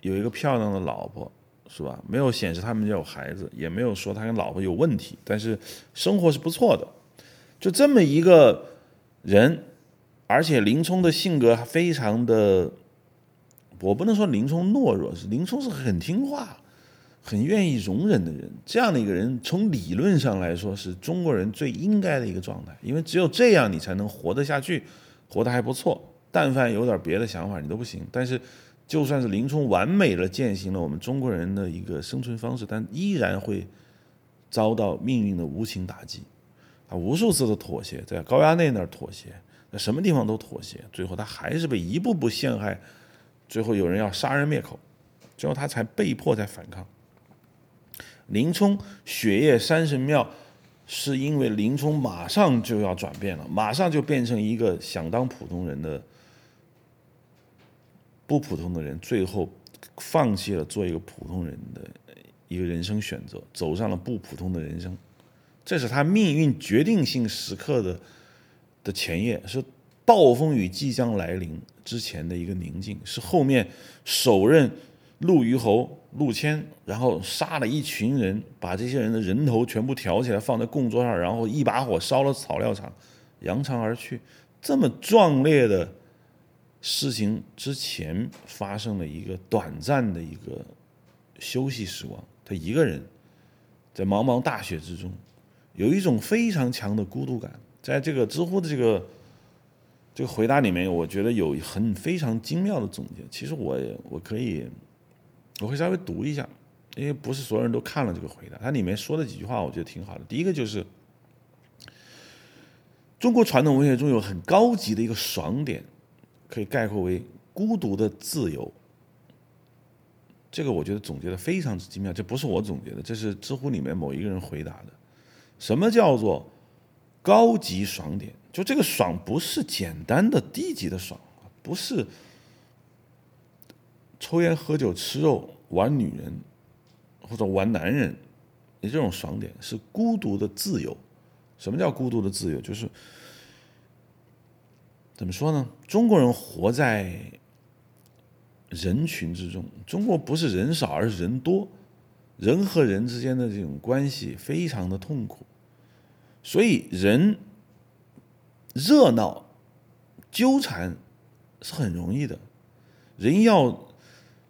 有一个漂亮的老婆，是吧？没有显示他们家有孩子，也没有说他跟老婆有问题，但是生活是不错的。就这么一个人，而且林冲的性格非常的，我不能说林冲懦弱，林冲是很听话。很愿意容忍的人，这样的一个人，从理论上来说是中国人最应该的一个状态，因为只有这样，你才能活得下去，活得还不错。但凡有点别的想法，你都不行。但是，就算是林冲完美的践行了我们中国人的一个生存方式，但依然会遭到命运的无情打击。他无数次的妥协，在高衙内那儿妥协，在什么地方都妥协，最后他还是被一步步陷害，最后有人要杀人灭口，最后他才被迫在反抗。林冲雪夜山神庙，是因为林冲马上就要转变了，马上就变成一个想当普通人的不普通的人，最后放弃了做一个普通人的一个人生选择，走上了不普通的人生。这是他命运决定性时刻的的前夜，是暴风雨即将来临之前的一个宁静，是后面首任。陆虞侯陆谦，然后杀了一群人，把这些人的人头全部挑起来放在供桌上，然后一把火烧了草料场，扬长而去。这么壮烈的事情之前发生了一个短暂的一个休息时光，他一个人在茫茫大雪之中，有一种非常强的孤独感。在这个知乎的这个这个回答里面，我觉得有很非常精妙的总结。其实我我可以。我会稍微读一下，因为不是所有人都看了这个回答。它里面说的几句话，我觉得挺好的。第一个就是，中国传统文学中有很高级的一个爽点，可以概括为孤独的自由。这个我觉得总结的非常之精妙，这不是我总结的，这是知乎里面某一个人回答的。什么叫做高级爽点？就这个爽不是简单的低级的爽，不是。抽烟、喝酒、吃肉、玩女人，或者玩男人，你这种爽点是孤独的自由。什么叫孤独的自由？就是怎么说呢？中国人活在人群之中。中国不是人少，而是人多，人和人之间的这种关系非常的痛苦，所以人热闹纠缠是很容易的，人要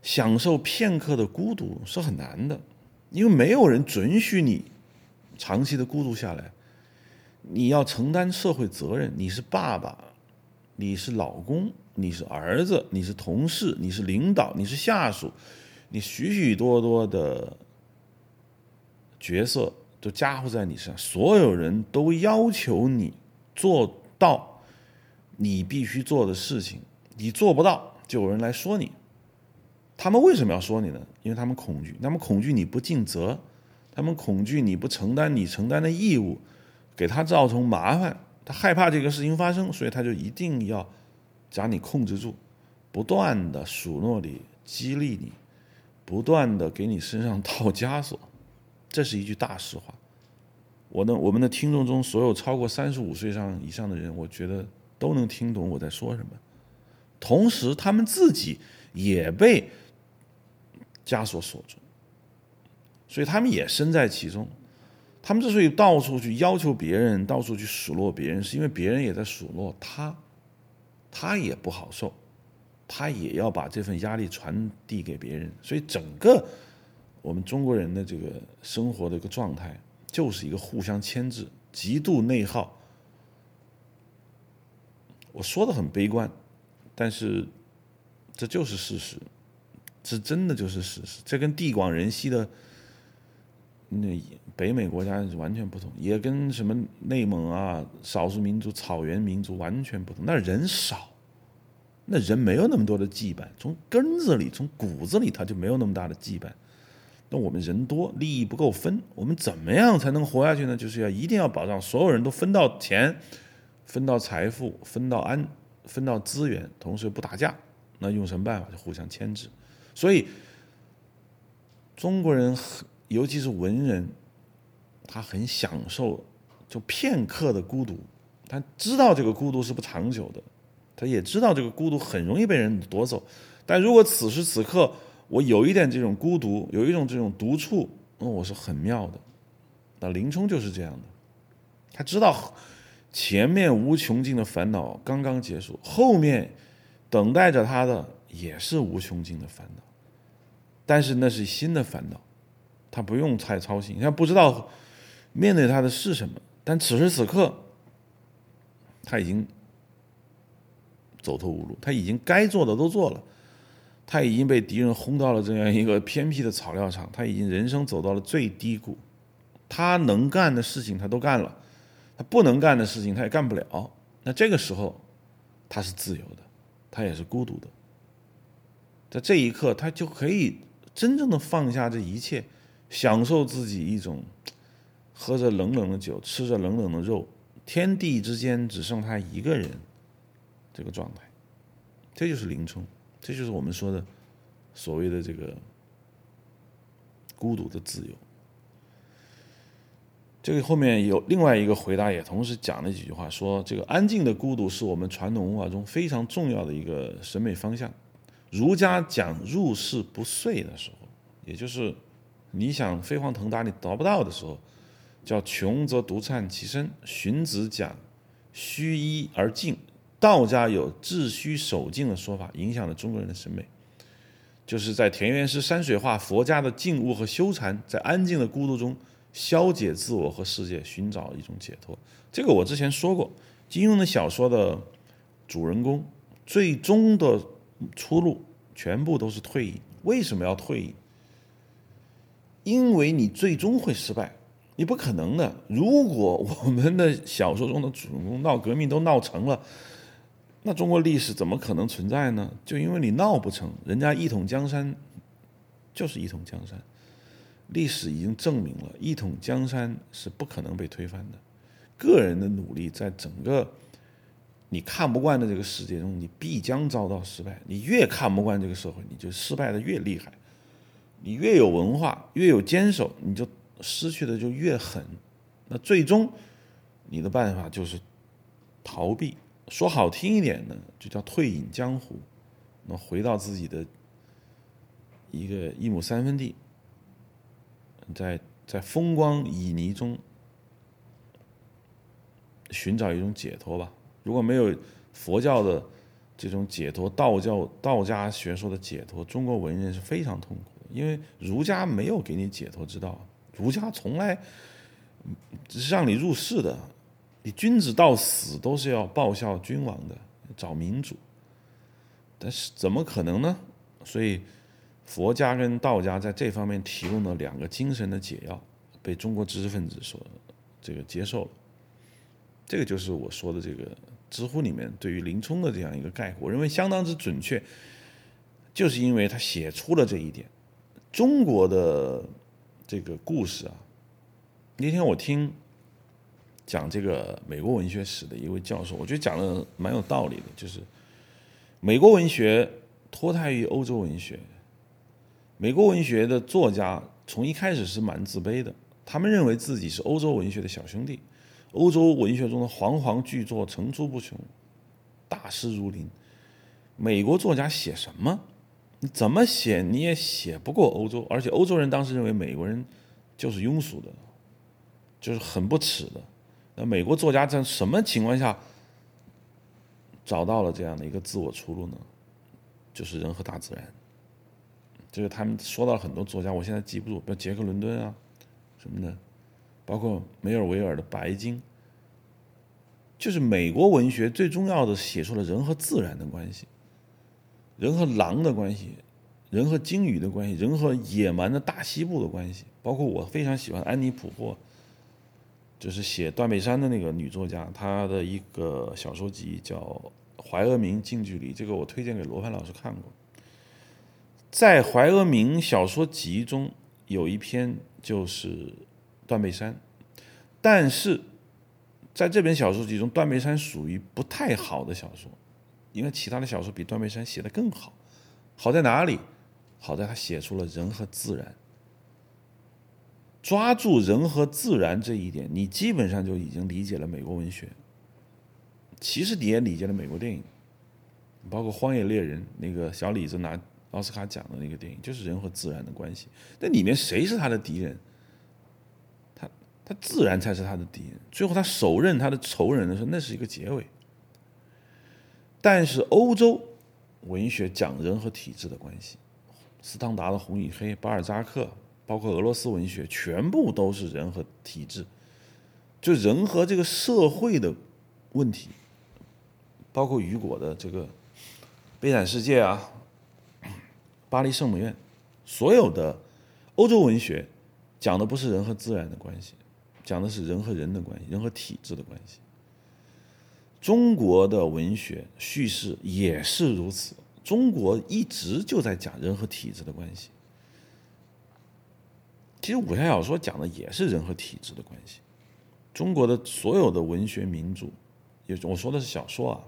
享受片刻的孤独是很难的，因为没有人准许你长期的孤独下来。你要承担社会责任，你是爸爸，你是老公，你是儿子，你是同事，你是领导，你是下属，你许许多多的角色都加护在你身上，所有人都要求你做到你必须做的事情，你做不到就有人来说你。他们为什么要说你呢？因为他们恐惧，他们恐惧你不尽责，他们恐惧你不承担你承担的义务。给他造成麻烦，他害怕这个事情发生，所以他就一定要将你控制住，不断的数落你、激励你，不断的给你身上套枷锁。这是一句大实话。我的我们的听众中，所有超过三十五岁上以上的人，我觉得都能听懂我在说什么。同时，他们自己也被枷锁锁住，所以他们也身在其中。他们之所以到处去要求别人，到处去数落别人，是因为别人也在数落他，他也不好受，他也要把这份压力传递给别人。所以，整个我们中国人的这个生活的一个状态，就是一个互相牵制、极度内耗。我说的很悲观，但是这就是事实，这真的就是事实。这跟地广人稀的。那北美国家完全不同，也跟什么内蒙啊、少数民族、草原民族完全不同。那人少，那人没有那么多的羁绊，从根子里、从骨子里，他就没有那么大的羁绊。那我们人多，利益不够分，我们怎么样才能活下去呢？就是要一定要保障所有人都分到钱、分到财富、分到安、分到资源，同时不打架。那用什么办法？就互相牵制。所以中国人。尤其是文人，他很享受就片刻的孤独，他知道这个孤独是不长久的，他也知道这个孤独很容易被人夺走。但如果此时此刻我有一点这种孤独，有一种这种独处，那我是很妙的。那林冲就是这样的，他知道前面无穷尽的烦恼刚刚结束，后面等待着他的也是无穷尽的烦恼，但是那是新的烦恼。他不用太操心，他不知道面对他的是什么，但此时此刻，他已经走投无路，他已经该做的都做了，他已经被敌人轰到了这样一个偏僻的草料场，他已经人生走到了最低谷，他能干的事情他都干了，他不能干的事情他也干不了，那这个时候他是自由的，他也是孤独的，在这一刻他就可以真正的放下这一切。享受自己一种喝着冷冷的酒，吃着冷冷的肉，天地之间只剩他一个人，这个状态，这就是林冲，这就是我们说的所谓的这个孤独的自由。这个后面有另外一个回答，也同时讲了几句话，说这个安静的孤独是我们传统文化中非常重要的一个审美方向。儒家讲入世不遂的时候，也就是。你想飞黄腾达，你得不到的时候，叫穷则独善其身。荀子讲虚一而静，道家有致虚守静的说法，影响了中国人的审美。就是在田园诗、山水画，佛家的静悟和修禅，在安静的孤独中消解自我和世界，寻找一种解脱。这个我之前说过，金庸的小说的主人公最终的出路全部都是退役。为什么要退役？因为你最终会失败，你不可能的。如果我们的小说中的主人公闹革命都闹成了，那中国历史怎么可能存在呢？就因为你闹不成，人家一统江山就是一统江山，历史已经证明了一统江山是不可能被推翻的。个人的努力在整个你看不惯的这个世界中，你必将遭到失败。你越看不惯这个社会，你就失败的越厉害。你越有文化，越有坚守，你就失去的就越狠。那最终，你的办法就是逃避。说好听一点呢，就叫退隐江湖。那回到自己的一个一亩三分地，在在风光旖旎中寻找一种解脱吧。如果没有佛教的这种解脱，道教道家学说的解脱，中国文人是非常痛苦的，因为儒家没有给你解脱之道，儒家从来只是让你入世的，你君子到死都是要报效君王的，找民主。但是怎么可能呢？所以佛家跟道家在这方面提供的两个精神的解药，被中国知识分子所这个接受了。这个就是我说的这个知乎里面对于林冲的这样一个概括，我认为相当之准确，就是因为他写出了这一点。中国的这个故事啊，那天我听讲这个美国文学史的一位教授，我觉得讲的蛮有道理的，就是美国文学脱胎于欧洲文学，美国文学的作家从一开始是蛮自卑的，他们认为自己是欧洲文学的小兄弟。欧洲文学中的煌煌巨作层出不穷，大师如林。美国作家写什么？你怎么写你也写不过欧洲，而且欧洲人当时认为美国人就是庸俗的，就是很不耻的。那美国作家在什么情况下找到了这样的一个自我出路呢？就是人和大自然。就是他们说到很多作家，我现在记不住，比如杰克伦敦啊什么的。包括梅尔维尔的《白鲸》，就是美国文学最重要的写出了人和自然的关系，人和狼的关系，人和鲸鱼的关系，人和野蛮的大西部的关系。包括我非常喜欢安妮·普霍，就是写《断背山》的那个女作家，她的一个小说集叫《怀俄明近距离》，这个我推荐给罗盘老师看过。在《怀俄明小说集》中有一篇就是。断背山，但是在这本小说集中，断背山属于不太好的小说，因为其他的小说比断背山写的更好。好在哪里？好在他写出了人和自然，抓住人和自然这一点，你基本上就已经理解了美国文学。其实你也理解了美国电影，包括《荒野猎人》那个小李子拿奥斯卡奖的那个电影，就是人和自然的关系。那里面谁是他的敌人？他自然才是他的敌人，最后他手刃他的仇人的时候，那是一个结尾。但是欧洲文学讲人和体制的关系，斯汤达的《红与黑》，巴尔扎克，包括俄罗斯文学，全部都是人和体制，就人和这个社会的问题，包括雨果的这个《悲惨世界》啊，《巴黎圣母院》，所有的欧洲文学讲的不是人和自然的关系。讲的是人和人的关系，人和体制的关系。中国的文学叙事也是如此，中国一直就在讲人和体制的关系。其实武侠小说讲的也是人和体制的关系。中国的所有的文学名著，也我说的是小说啊，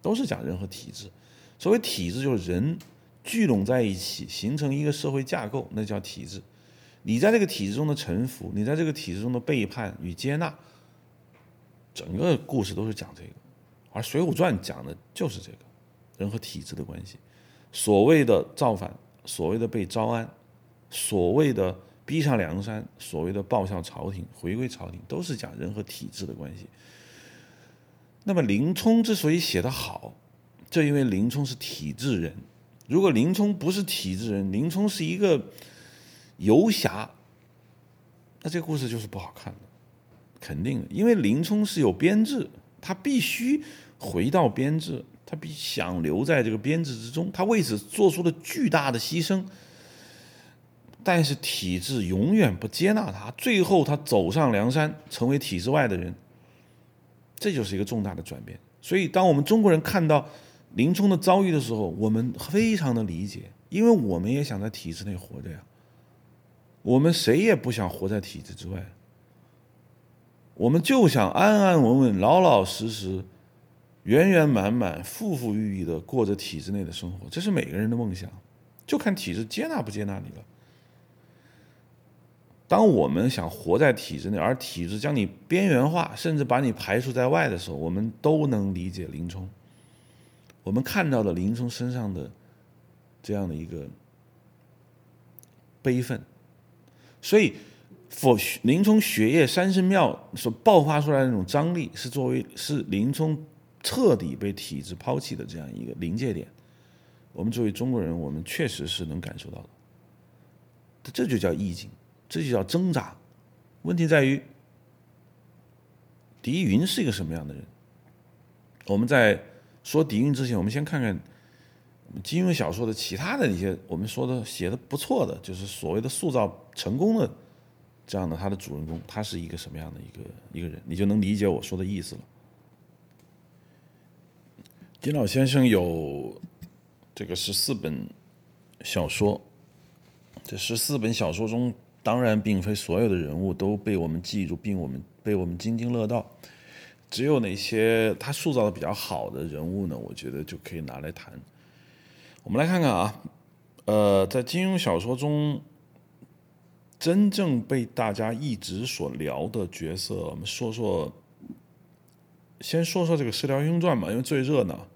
都是讲人和体制。所谓体制，就是人聚拢在一起形成一个社会架构，那叫体制。你在这个体制中的臣服，你在这个体制中的背叛与接纳，整个故事都是讲这个，而《水浒传》讲的就是这个人和体制的关系。所谓的造反，所谓的被招安，所谓的逼上梁山，所谓的报效朝廷、回归朝廷，都是讲人和体制的关系。那么林冲之所以写得好，就因为林冲是体制人。如果林冲不是体制人，林冲是一个。游侠，那这个故事就是不好看的，肯定的，因为林冲是有编制，他必须回到编制，他必想留在这个编制之中，他为此做出了巨大的牺牲，但是体制永远不接纳他，最后他走上梁山，成为体制外的人，这就是一个重大的转变。所以，当我们中国人看到林冲的遭遇的时候，我们非常的理解，因为我们也想在体制内活着呀。我们谁也不想活在体制之外，我们就想安安稳稳、老老实实、圆圆满满、富富裕裕的过着体制内的生活，这是每个人的梦想，就看体制接纳不接纳你了。当我们想活在体制内，而体制将你边缘化，甚至把你排除在外的时候，我们都能理解林冲。我们看到了林冲身上的这样的一个悲愤，所以否林冲雪夜三圣庙所爆发出来的那种张力，是作为是林冲彻底被体制抛弃的这样一个临界点。我们作为中国人，我们确实是能感受到的。这就叫意境，这就叫挣扎。问题在于，狄云是一个什么样的人？我们在说狄云之前，我们先看看金庸小说的其他的一些我们说的写的不错的，就是所谓的塑造成功的这样的他的主人公，他是一个什么样的一个一个人，你就能理解我说的意思了。金老先生有。这个十四本小说，这十四本小说中，当然并非所有的人物都被我们记住，并我们被我们津津乐道。只有那些他塑造的比较好的人物呢，我觉得就可以拿来谈。我们来看看啊，呃，在金庸小说中，真正被大家一直所聊的角色，我们说说，先说说这个《射雕英雄传》吧，因为最热闹。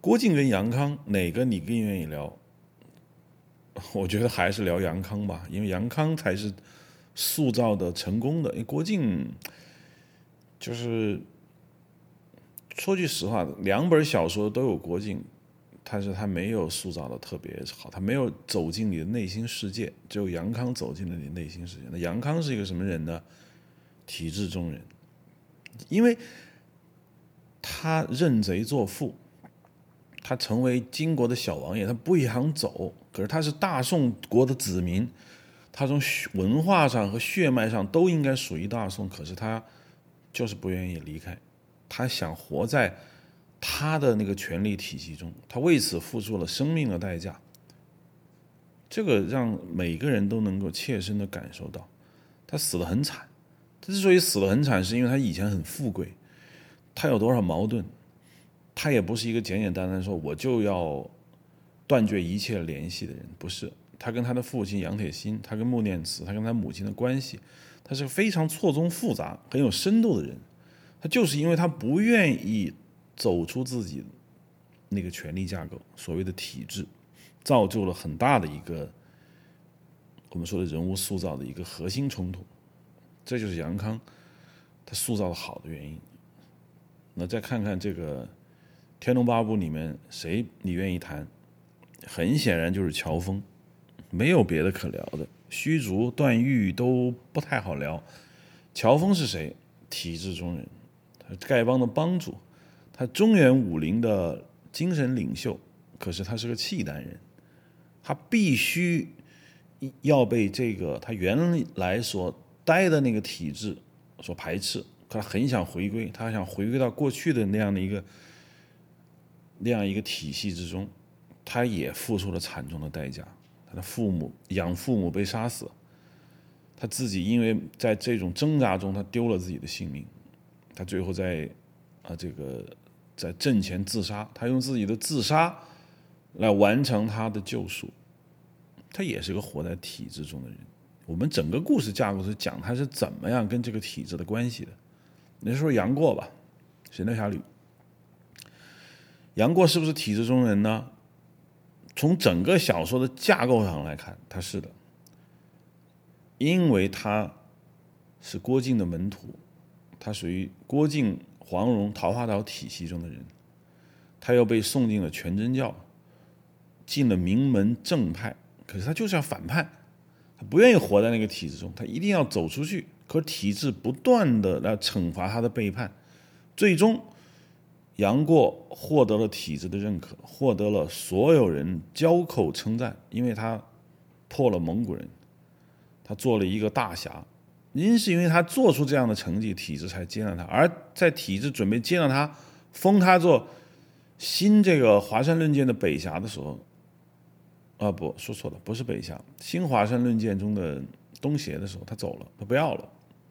郭靖跟杨康哪个你更愿意聊？我觉得还是聊杨康吧，因为杨康才是塑造的成功的。因为郭靖就是说句实话，两本小说都有郭靖，但是他没有塑造的特别好，他没有走进你的内心世界，只有杨康走进了你内心世界。那杨康是一个什么人呢？体制中人，因为他认贼作父。他成为金国的小王爷，他不想走，可是他是大宋国的子民，他从文化上和血脉上都应该属于大宋，可是他就是不愿意离开，他想活在他的那个权力体系中，他为此付出了生命的代价。这个让每个人都能够切身的感受到，他死的很惨。他之所以死的很惨，是因为他以前很富贵，他有多少矛盾。他也不是一个简简单单说我就要断绝一切联系的人，不是。他跟他的父亲杨铁心，他跟穆念慈，他跟他母亲的关系，他是非常错综复杂、很有深度的人。他就是因为他不愿意走出自己那个权力架构，所谓的体制，造就了很大的一个我们说的人物塑造的一个核心冲突。这就是杨康他塑造的好的原因。那再看看这个。《天龙八部》里面谁你愿意谈？很显然就是乔峰，没有别的可聊的。虚竹、段誉都不太好聊。乔峰是谁？体制中人，丐帮的帮主，他中原武林的精神领袖。可是他是个契丹人，他必须要被这个他原来所待的那个体制所排斥。可他很想回归，他想回归到过去的那样的一个。那样一个体系之中，他也付出了惨重的代价。他的父母养父母被杀死，他自己因为在这种挣扎中，他丢了自己的性命。他最后在啊这个在阵前自杀，他用自己的自杀来完成他的救赎。他也是个活在体制中的人。我们整个故事架构是讲他是怎么样跟这个体制的关系的。你说杨过吧，《神雕侠侣》。杨过是不是体制中人呢？从整个小说的架构上来看，他是的，因为他是郭靖的门徒，他属于郭靖、黄蓉、桃花岛体系中的人，他又被送进了全真教，进了名门正派，可是他就是要反叛，他不愿意活在那个体制中，他一定要走出去，可体制不断的来惩罚他的背叛，最终。杨过获得了体制的认可，获得了所有人交口称赞，因为他破了蒙古人，他做了一个大侠。因是因为他做出这样的成绩，体制才接纳他。而在体制准备接纳他，封他做新这个华山论剑的北侠的时候，啊，不说错了，不是北侠，新华山论剑中的东邪的时候，他走了，他不要了，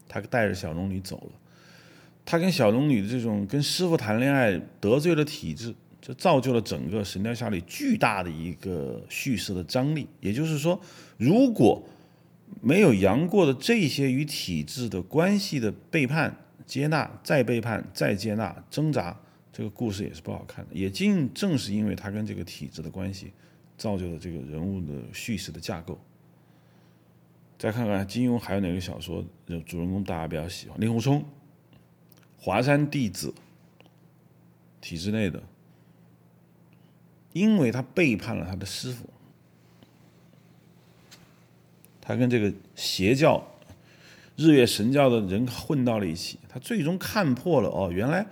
他带着小龙女走了。他跟小龙女的这种跟师傅谈恋爱得罪了体制，就造就了整个《神雕侠侣》巨大的一个叙事的张力。也就是说，如果没有杨过的这些与体制的关系的背叛、接纳、再背叛、再接纳、挣扎，这个故事也是不好看的。也正正是因为他跟这个体制的关系，造就了这个人物的叙事的架构。再看看金庸还有哪个小说主人公大家比较喜欢？令狐冲，华山弟子，体制内的，因为他背叛了他的师傅，他跟这个邪教日月神教的人混到了一起，他最终看破了哦，原来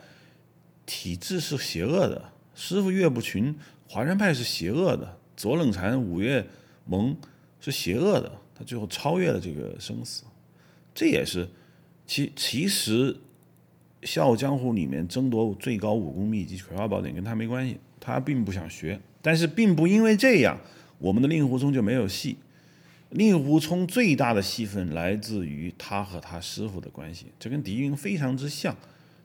体制是邪恶的，师傅岳不群，华山派是邪恶的，左冷禅、五岳盟是邪恶的。他最后超越了这个生死，这也是其其实《笑傲江湖》里面争夺最高武功秘籍《葵花宝典》跟他没关系，他并不想学，但是并不因为这样，我们的令狐冲就没有戏。令狐冲最大的戏份来自于他和他师傅的关系，这跟狄云非常之像，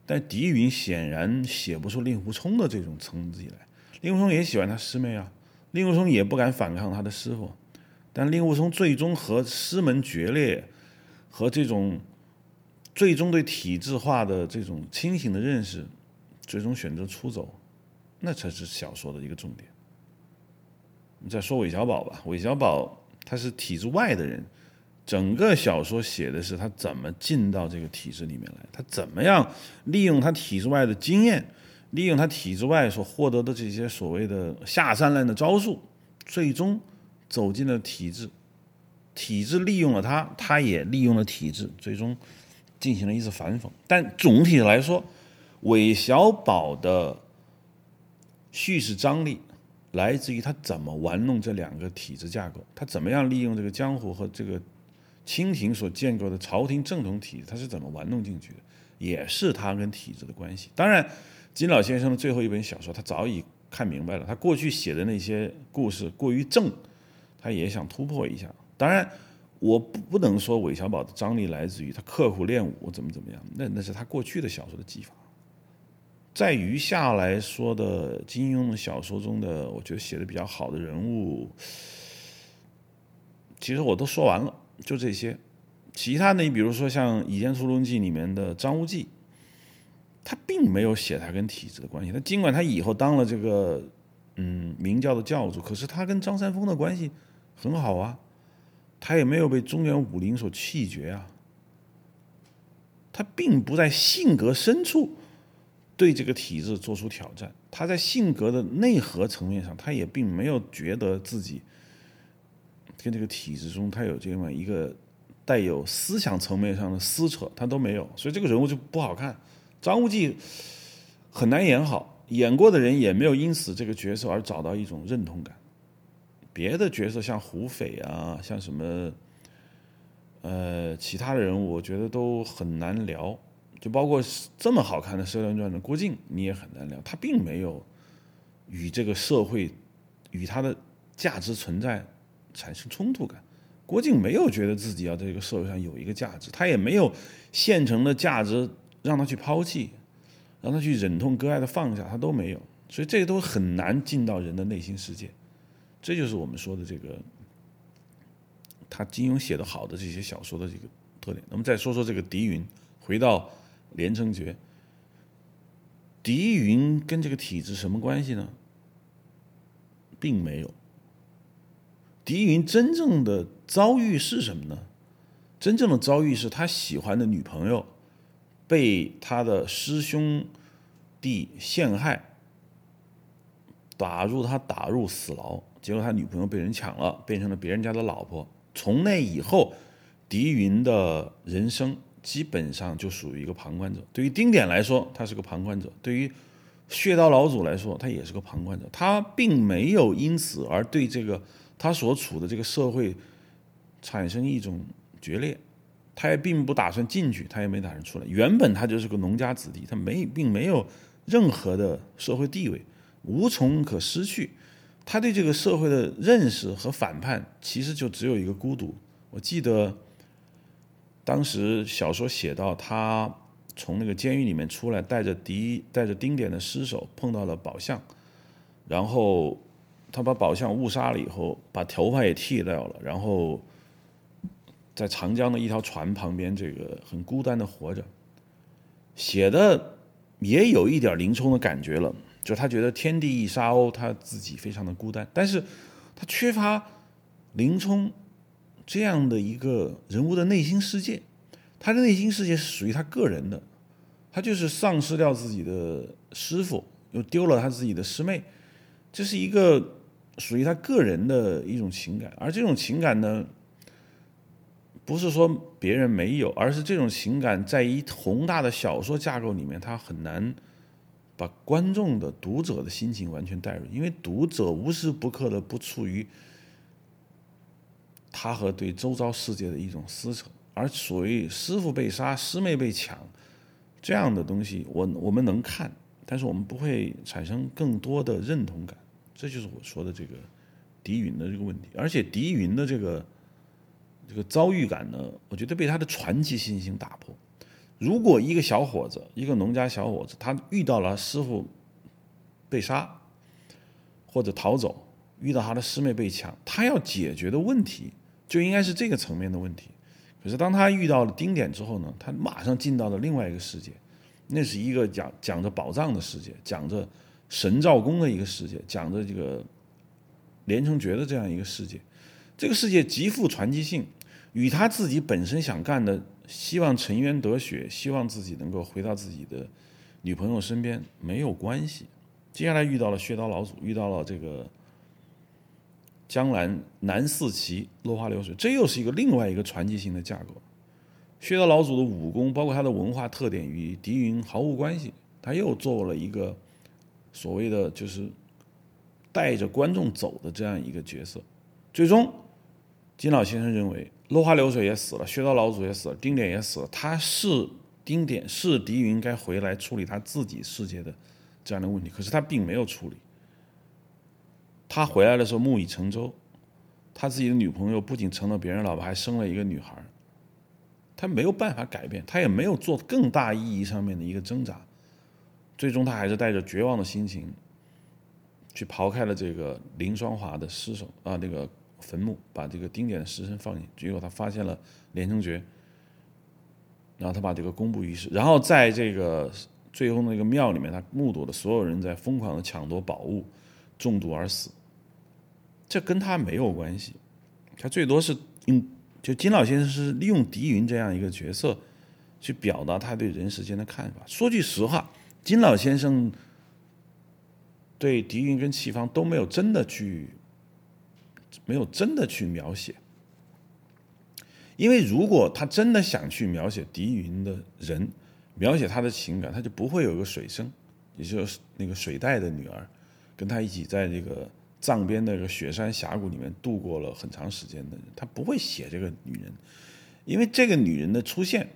但狄云显然写不出令狐冲的这种层次来。令狐冲也喜欢他师妹啊，令狐冲也不敢反抗他的师傅。但令狐冲最终和师门决裂，和这种最终对体制化的这种清醒的认识，最终选择出走，那才是小说的一个重点。你再说韦小宝吧，韦小宝他是体制外的人，整个小说写的是他怎么进到这个体制里面来，他怎么样利用他体制外的经验，利用他体制外所获得的这些所谓的下三滥的招数，最终。走进了体制，体制利用了他，他也利用了体制，最终进行了一次反讽。但总体来说，韦小宝的叙事张力来自于他怎么玩弄这两个体制架构，他怎么样利用这个江湖和这个清廷所建构的朝廷正统体制，他是怎么玩弄进去的，也是他跟体制的关系。当然，金老先生的最后一本小说，他早已看明白了，他过去写的那些故事过于正。他也想突破一下，当然，我不不能说韦小宝的张力来自于他刻苦练武怎么怎么样，那那是他过去的小说的技法。在余下来说的金庸的小说中的，我觉得写的比较好的人物，其实我都说完了，就这些。其他的，你比如说像《倚天屠龙记》里面的张无忌，他并没有写他跟体制的关系。他尽管他以后当了这个嗯明教的教主，可是他跟张三丰的关系。很好啊，他也没有被中原武林所弃绝啊。他并不在性格深处对这个体制做出挑战，他在性格的内核层面上，他也并没有觉得自己跟这个体制中他有这么一个带有思想层面上的撕扯，他都没有，所以这个人物就不好看。张无忌很难演好，演过的人也没有因此这个角色而找到一种认同感。别的角色像胡斐啊，像什么，呃，其他的人物，我觉得都很难聊。就包括这么好看的《射雕传》的郭靖，你也很难聊。他并没有与这个社会、与他的价值存在产生冲突感。郭靖没有觉得自己要在这个社会上有一个价值，他也没有现成的价值让他去抛弃，让他去忍痛割爱的放下，他都没有。所以这些都很难进到人的内心世界。这就是我们说的这个，他金庸写的好的这些小说的这个特点。那么再说说这个狄云，回到连城诀，狄云跟这个体制什么关系呢？并没有。狄云真正的遭遇是什么呢？真正的遭遇是他喜欢的女朋友被他的师兄弟陷害，打入他打入死牢。结果他女朋友被人抢了，变成了别人家的老婆。从那以后，狄云的人生基本上就属于一个旁观者。对于丁点来说，他是个旁观者；对于血刀老祖来说，他也是个旁观者。他并没有因此而对这个他所处的这个社会产生一种决裂，他也并不打算进去，他也没打算出来。原本他就是个农家子弟，他没并没有任何的社会地位，无从可失去。他对这个社会的认识和反叛，其实就只有一个孤独。我记得当时小说写到，他从那个监狱里面出来，带着敌带着丁点的尸首，碰到了宝相，然后他把宝相误杀了以后，把头发也剃掉了，然后在长江的一条船旁边，这个很孤单的活着，写的也有一点林冲的感觉了。就他觉得天地一沙鸥，他自己非常的孤单，但是他缺乏林冲这样的一个人物的内心世界，他的内心世界是属于他个人的，他就是丧失掉自己的师傅，又丢了他自己的师妹，这是一个属于他个人的一种情感，而这种情感呢，不是说别人没有，而是这种情感在一宏大的小说架构里面，他很难把观众的读者的心情完全带入，因为读者无时不刻的不处于。他和对周遭世界的一种撕扯，而所谓师傅被杀、师妹被抢这样的东西，我我们能看，但是我们不会产生更多的认同感。这就是我说的这个狄云的这个问题。而且狄云的这个这个遭遇感呢，我觉得被他的传奇信心打破。如果一个小伙子，一个农家小伙子，他遇到了师傅被杀或者逃走，遇到他的师妹被抢，他要解决的问题。就应该是这个层面的问题，可是当他遇到了丁点之后呢，他马上进到了另外一个世界，那是一个讲讲着宝藏的世界，讲着神造公的一个世界，讲着这个连城诀的这样一个世界，这个世界极富传奇性，与他自己本身想干的，希望沉冤得雪，希望自己能够回到自己的女朋友身边没有关系。接下来遇到了血刀老祖，遇到了这个。江南南四旗落花流水，这又是一个另外一个传奇性的架构。薛道老祖的武功，包括他的文化特点，与狄云毫无关系。他又做了一个所谓的就是带着观众走的这样一个角色。最终，金老先生认为，落花流水也死了，薛道老祖也死了，丁点也死了。他是丁点，是狄云该回来处理他自己世界的这样的问题，可是他并没有处理。他回来的时候木已成舟，他自己的女朋友不仅成了别人老婆，还生了一个女孩他没有办法改变，他也没有做更大意义上面的一个挣扎，最终他还是带着绝望的心情，去刨开了这个林双华的尸首啊，那个坟墓，把这个丁点的尸身放进，结果他发现了连城诀，然后他把这个公布于世，然后在这个最后那个庙里面，他目睹了所有人在疯狂的抢夺宝物，中毒而死。这跟他没有关系，他最多是用就金老先生是利用狄云这样一个角色，去表达他对人世间的看法。说句实话，金老先生对狄云跟齐芳都没有真的去，没有真的去描写，因为如果他真的想去描写狄云的人，描写他的情感，他就不会有个水生，也就是那个水袋的女儿，跟他一起在这个。藏边那个雪山峡谷里面度过了很长时间的人，他不会写这个女人，因为这个女人的出现，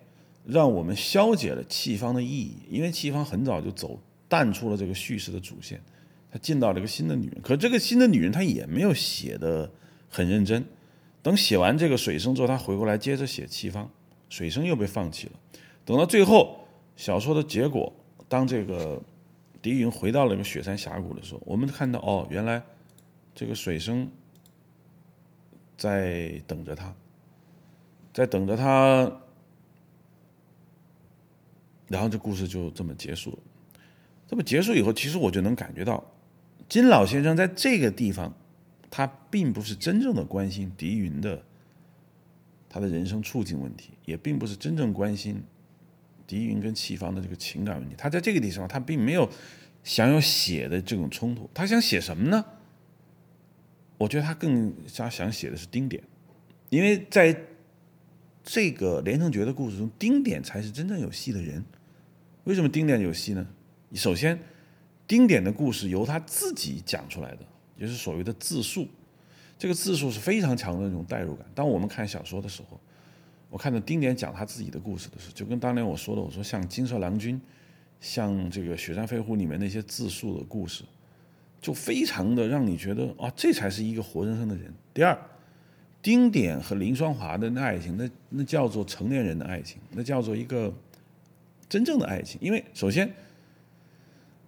让我们消解了气方的意义。因为气方很早就走淡出了这个叙事的主线，他进到了一个新的女人。可这个新的女人，他也没有写的很认真。等写完这个水生之后，他回过来接着写气方，水生又被放弃了。等到最后小说的结果，当这个狄云回到了一个雪山峡谷的时候，我们看到哦，原来。这个水生在等着他，在等着他，然后这故事就这么结束了。这么结束以后，其实我就能感觉到，金老先生在这个地方，他并不是真正的关心狄云的他的人生处境问题，也并不是真正关心狄云跟齐芳的这个情感问题。他在这个地方，他并没有想要写的这种冲突。他想写什么呢？我觉得他更加想写的是丁点，因为在这个连城诀的故事中，丁点才是真正有戏的人。为什么丁点有戏呢？首先，丁点的故事由他自己讲出来的，就是所谓的自述。这个自述是非常强的那种代入感。当我们看小说的时候，我看到丁点讲他自己的故事的时候，就跟当年我说的，我说像《金色郎君》，像这个《雪山飞狐》里面那些自述的故事。就非常的让你觉得啊，这才是一个活生生的人。第二，丁点和林双华的那爱情，那那叫做成年人的爱情，那叫做一个真正的爱情。因为首先，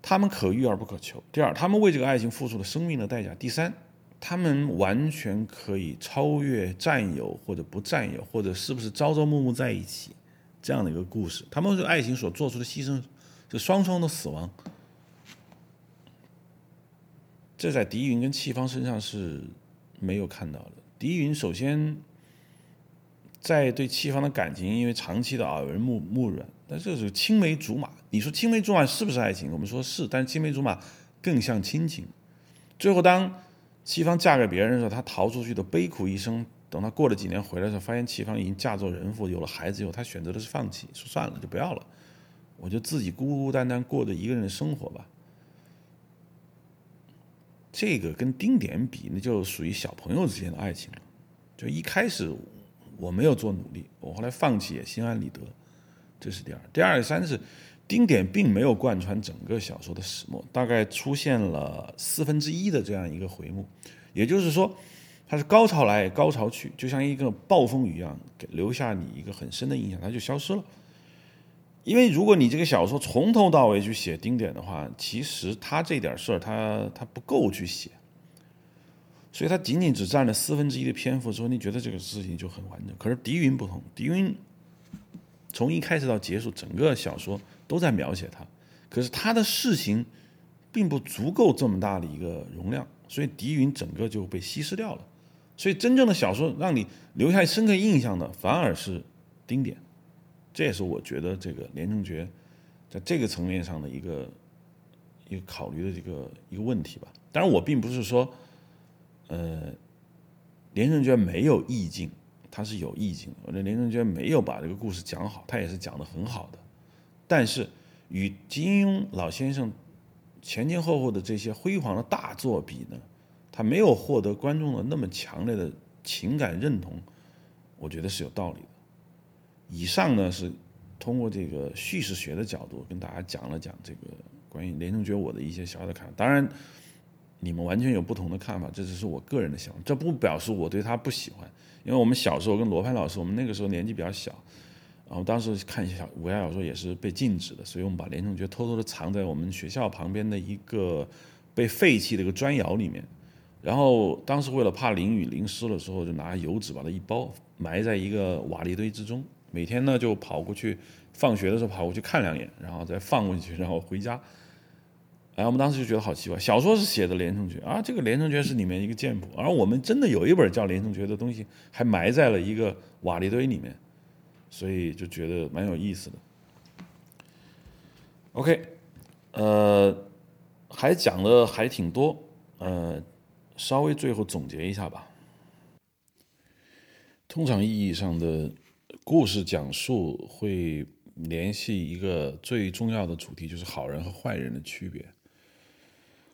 他们可遇而不可求；第二，他们为这个爱情付出了生命的代价；第三，他们完全可以超越占有或者不占有，或者是不是朝朝暮暮在一起这样的一个故事。他们为爱情所做出的牺牲，是双双的死亡。这在狄云跟戚芳身上是没有看到的。狄云首先在对戚芳的感情，因为长期的耳濡目目染，但这是青梅竹马。你说青梅竹马是不是爱情？我们说是，但是青梅竹马更像亲情。最后，当戚芳嫁给别人的时候，她逃出去的悲苦一生。等她过了几年回来的时候，发现戚芳已经嫁作人妇，有了孩子以后，她选择的是放弃，说算了，就不要了，我就自己孤孤单单过着一个人的生活吧。这个跟丁点比，那就属于小朋友之间的爱情了。就一开始我没有做努力，我后来放弃也心安理得，这是第二。第二三是丁点并没有贯穿整个小说的始末，大概出现了四分之一的这样一个回目，也就是说，它是高潮来高潮去，就像一个暴风雨一样，给留下你一个很深的印象，它就消失了。因为如果你这个小说从头到尾去写丁点的话，其实他这点事儿他他不够去写，所以他仅仅只占了四分之一的篇幅之后，你觉得这个事情就很完整。可是狄云不同，狄云从一开始到结束，整个小说都在描写他，可是他的事情并不足够这么大的一个容量，所以狄云整个就被稀释掉了。所以真正的小说让你留下深刻印象的，反而是丁点。这也是我觉得这个连城诀在这个层面上的一个一个考虑的这个一个问题吧。当然，我并不是说，呃，连城诀没有意境，它是有意境。我觉得连城诀没有把这个故事讲好，他也是讲的很好的。但是与金庸老先生前前后后的这些辉煌的大作比呢，他没有获得观众的那么强烈的情感认同，我觉得是有道理的。以上呢是通过这个叙事学的角度跟大家讲了讲这个关于连城诀我的一些小小的看法。当然，你们完全有不同的看法，这只是我个人的想法，这不表示我对他不喜欢。因为我们小时候跟罗盘老师，我们那个时候年纪比较小，然后当时看小武侠小说也是被禁止的，所以我们把连城诀偷偷的藏在我们学校旁边的一个被废弃的一个砖窑里面。然后当时为了怕淋雨淋湿了之后，就拿油纸把它一包，埋在一个瓦砾堆之中。每天呢就跑过去，放学的时候跑过去看两眼，然后再放过去，然后回家。哎，我们当时就觉得好奇怪，小说是写的《连城诀》，啊，这个《连城诀》是里面一个剑谱，而我们真的有一本叫《连城诀》的东西，还埋在了一个瓦砾堆里面，所以就觉得蛮有意思的。OK，呃，还讲的还挺多，呃，稍微最后总结一下吧。通常意义上的。故事讲述会联系一个最重要的主题，就是好人和坏人的区别。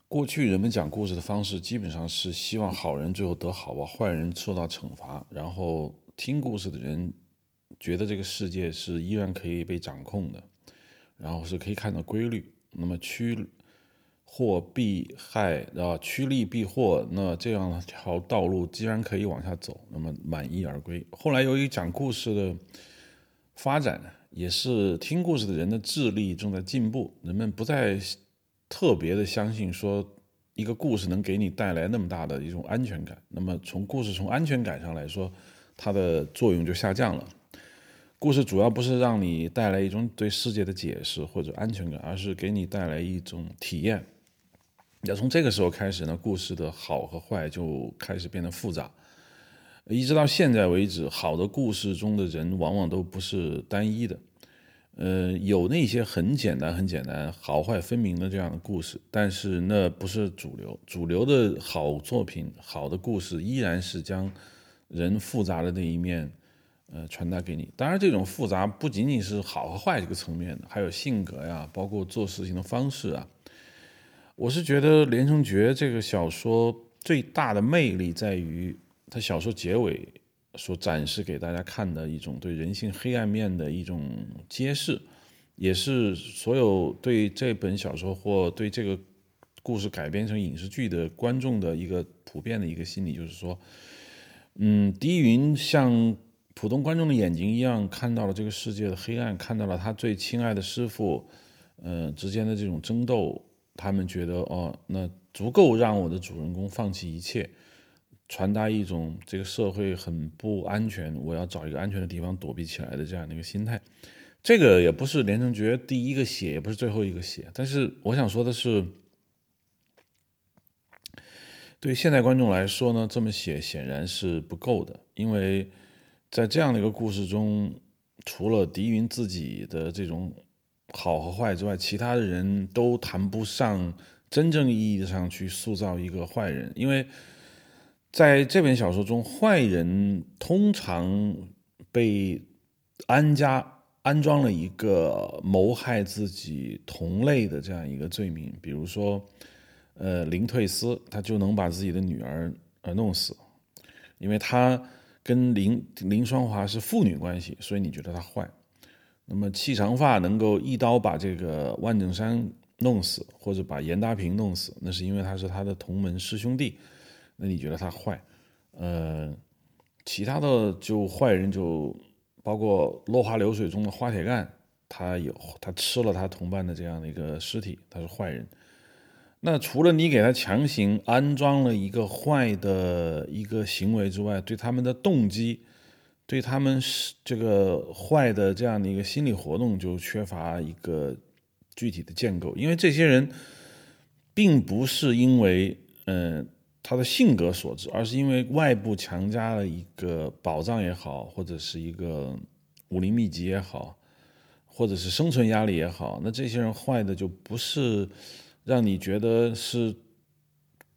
过去人们讲故事的方式，基本上是希望好人最后得好报，坏人受到惩罚，然后听故事的人觉得这个世界是依然可以被掌控的，然后是可以看到规律。那么趋。祸避害，啊趋利避祸，那这样一条道路既然可以往下走，那么满意而归。后来由于讲故事的发展，也是听故事的人的智力正在进步，人们不再特别的相信说一个故事能给你带来那么大的一种安全感。那么从故事从安全感上来说，它的作用就下降了。故事主要不是让你带来一种对世界的解释或者安全感，而是给你带来一种体验。要从这个时候开始呢，故事的好和坏就开始变得复杂。一直到现在为止，好的故事中的人往往都不是单一的。呃，有那些很简单、很简单、好坏分明的这样的故事，但是那不是主流。主流的好作品、好的故事，依然是将人复杂的那一面，呃，传达给你。当然，这种复杂不仅仅是好和坏这个层面的，还有性格呀，包括做事情的方式啊。我是觉得《连城诀》这个小说最大的魅力在于，它小说结尾所展示给大家看的一种对人性黑暗面的一种揭示，也是所有对这本小说或对这个故事改编成影视剧的观众的一个普遍的一个心理，就是说，嗯，狄云像普通观众的眼睛一样看到了这个世界的黑暗，看到了他最亲爱的师傅，呃之间的这种争斗。他们觉得哦，那足够让我的主人公放弃一切，传达一种这个社会很不安全，我要找一个安全的地方躲避起来的这样的一个心态。这个也不是连城诀第一个写，也不是最后一个写。但是我想说的是，对现代观众来说呢，这么写显然是不够的，因为在这样的一个故事中，除了狄云自己的这种好和坏之外，其他的人都谈不上真正意义上去塑造一个坏人，因为在这本小说中，坏人通常被安家安装了一个谋害自己同类的这样一个罪名，比如说，呃，林退思，他就能把自己的女儿呃弄死，因为他。跟林林双华是父女关系，所以你觉得他坏。那么戚长发能够一刀把这个万正山弄死，或者把严达平弄死，那是因为他是他的同门师兄弟，那你觉得他坏？呃，其他的就坏人就包括落花流水中的花铁干，他有他吃了他同伴的这样的一个尸体，他是坏人。那除了你给他强行安装了一个坏的一个行为之外，对他们的动机，对他们是这个坏的这样的一个心理活动就缺乏一个具体的建构。因为这些人并不是因为嗯他的性格所致，而是因为外部强加了一个宝藏也好，或者是一个武林秘籍也好，或者是生存压力也好，那这些人坏的就不是。让你觉得是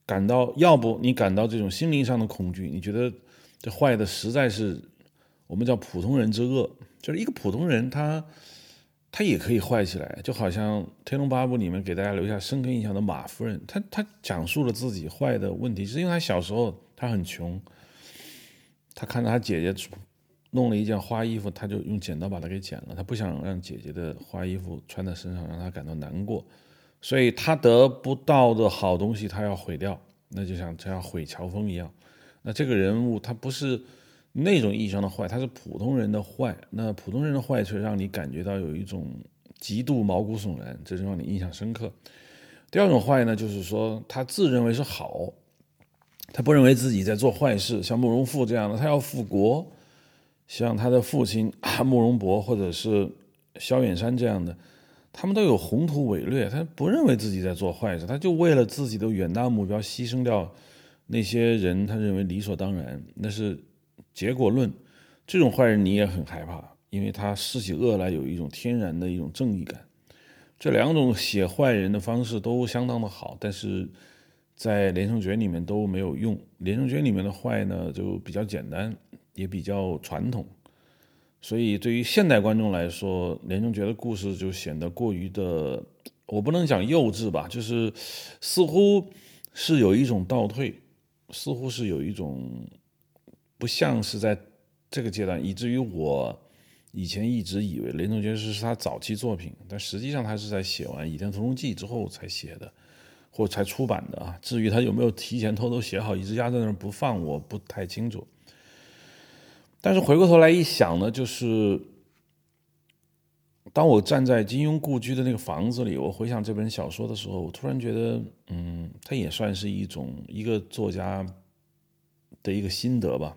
感到，要不你感到这种心灵上的恐惧，你觉得这坏的实在是我们叫普通人之恶，就是一个普通人他他也可以坏起来，就好像《天龙八部》里面给大家留下深刻印象的马夫人，她她讲述了自己坏的问题，是因为她小时候她很穷，她看到她姐姐弄了一件花衣服，她就用剪刀把它给剪了，她不想让姐姐的花衣服穿在身上，让她感到难过。所以他得不到的好东西，他要毁掉，那就像他要毁乔峰一样。那这个人物他不是那种意义上的坏，他是普通人的坏。那普通人的坏却让你感觉到有一种极度毛骨悚然，这是让你印象深刻。第二种坏呢，就是说他自认为是好，他不认为自己在做坏事，像慕容复这样的，他要复国，像他的父亲啊慕容博或者是萧远山这样的。他们都有宏图伟略，他不认为自己在做坏事，他就为了自己的远大目标牺牲掉那些人，他认为理所当然，那是结果论。这种坏人你也很害怕，因为他施起恶来有一种天然的一种正义感。这两种写坏人的方式都相当的好，但是在《连城诀》里面都没有用。《连城诀》里面的坏呢，就比较简单，也比较传统。所以，对于现代观众来说，连城诀的故事就显得过于的，我不能讲幼稚吧，就是似乎是有一种倒退，似乎是有一种不像是在这个阶段，以至于我以前一直以为连城诀是他早期作品，但实际上他是在写完《倚天屠龙记》之后才写的，或才出版的啊。至于他有没有提前偷偷写好，一直压在那儿不放，我不太清楚。但是回过头来一想呢，就是当我站在金庸故居的那个房子里，我回想这本小说的时候，我突然觉得，嗯，它也算是一种一个作家的一个心得吧。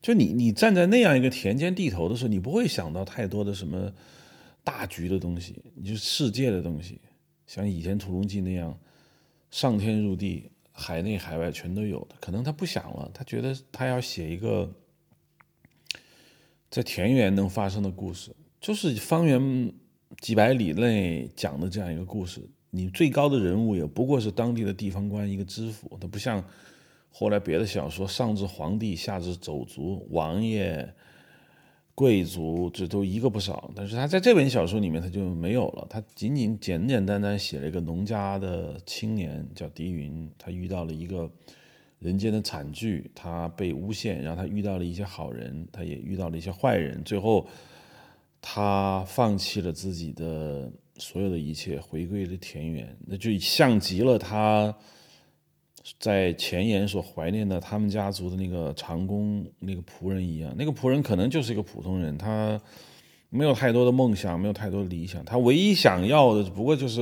就你你站在那样一个田间地头的时候，你不会想到太多的什么大局的东西，你就世界的东西，像以前《屠龙记》那样上天入地、海内海外全都有的。可能他不想了，他觉得他要写一个。在田园能发生的故事，就是方圆几百里内讲的这样一个故事。你最高的人物也不过是当地的地方官，一个知府。他不像后来别的小说，上至皇帝，下至走卒、王爷、贵族，这都一个不少。但是他在这本小说里面，他就没有了。他仅仅简简单单写了一个农家的青年，叫狄云，他遇到了一个。人间的惨剧，他被诬陷，然后他遇到了一些好人，他也遇到了一些坏人，最后他放弃了自己的所有的一切，回归了田园，那就像极了他在前言所怀念的他们家族的那个长工那个仆人一样。那个仆人可能就是一个普通人，他没有太多的梦想，没有太多的理想，他唯一想要的不过就是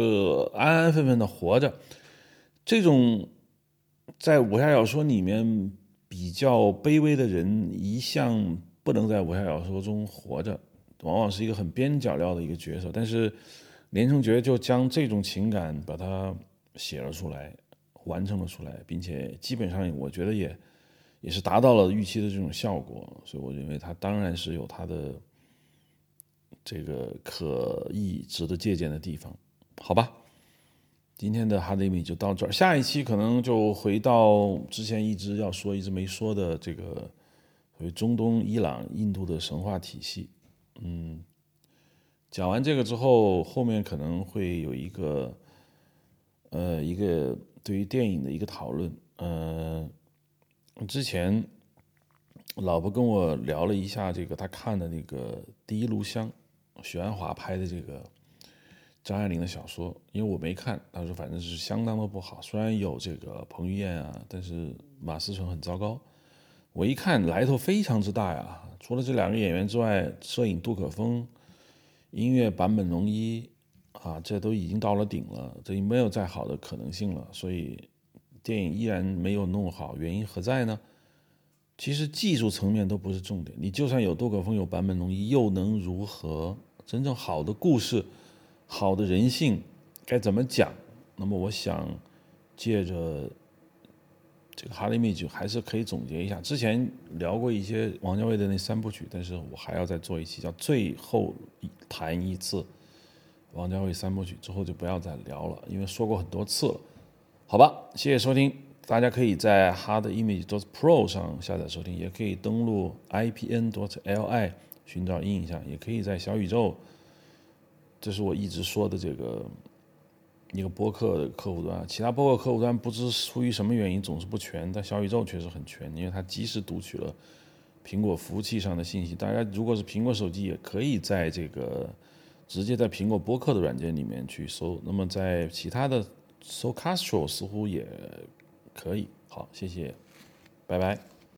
安安分分的活着。这种。在武侠小说里面，比较卑微的人一向不能在武侠小说中活着，往往是一个很边角料的一个角色。但是，连城诀就将这种情感把它写了出来，完成了出来，并且基本上我觉得也也是达到了预期的这种效果，所以我认为它当然是有它的这个可以值得借鉴的地方，好吧？今天的哈德米就到这儿，下一期可能就回到之前一直要说一直没说的这个所谓中东、伊朗、印度的神话体系。嗯，讲完这个之后，后面可能会有一个呃一个对于电影的一个讨论。呃，之前老婆跟我聊了一下这个她看的那个《第一炉香》，许鞍华拍的这个。张爱玲的小说，因为我没看，他说反正是相当的不好。虽然有这个彭于晏啊，但是马思纯很糟糕。我一看来头非常之大呀，除了这两个演员之外，摄影杜可风，音乐坂本龙一，啊，这都已经到了顶了，这已经没有再好的可能性了。所以电影依然没有弄好，原因何在呢？其实技术层面都不是重点，你就算有杜可风有坂本龙一，又能如何？真正好的故事。好的人性该怎么讲？那么我想借着这个《哈利米》就还是可以总结一下。之前聊过一些王家卫的那三部曲，但是我还要再做一期，叫最后一谈一次王家卫三部曲，之后就不要再聊了，因为说过很多次了。好吧，谢谢收听，大家可以在 HardImage.Pro 上下载收听，也可以登录 IPN.DOT.LI 寻找印象，也可以在小宇宙。这是我一直说的这个一个播客客户端，其他播客客户端不知出于什么原因总是不全，但小宇宙确实很全，因为它及时读取了苹果服务器上的信息。大家如果是苹果手机，也可以在这个直接在苹果播客的软件里面去搜。那么在其他的搜 Castro 似乎也可以。好，谢谢，拜拜。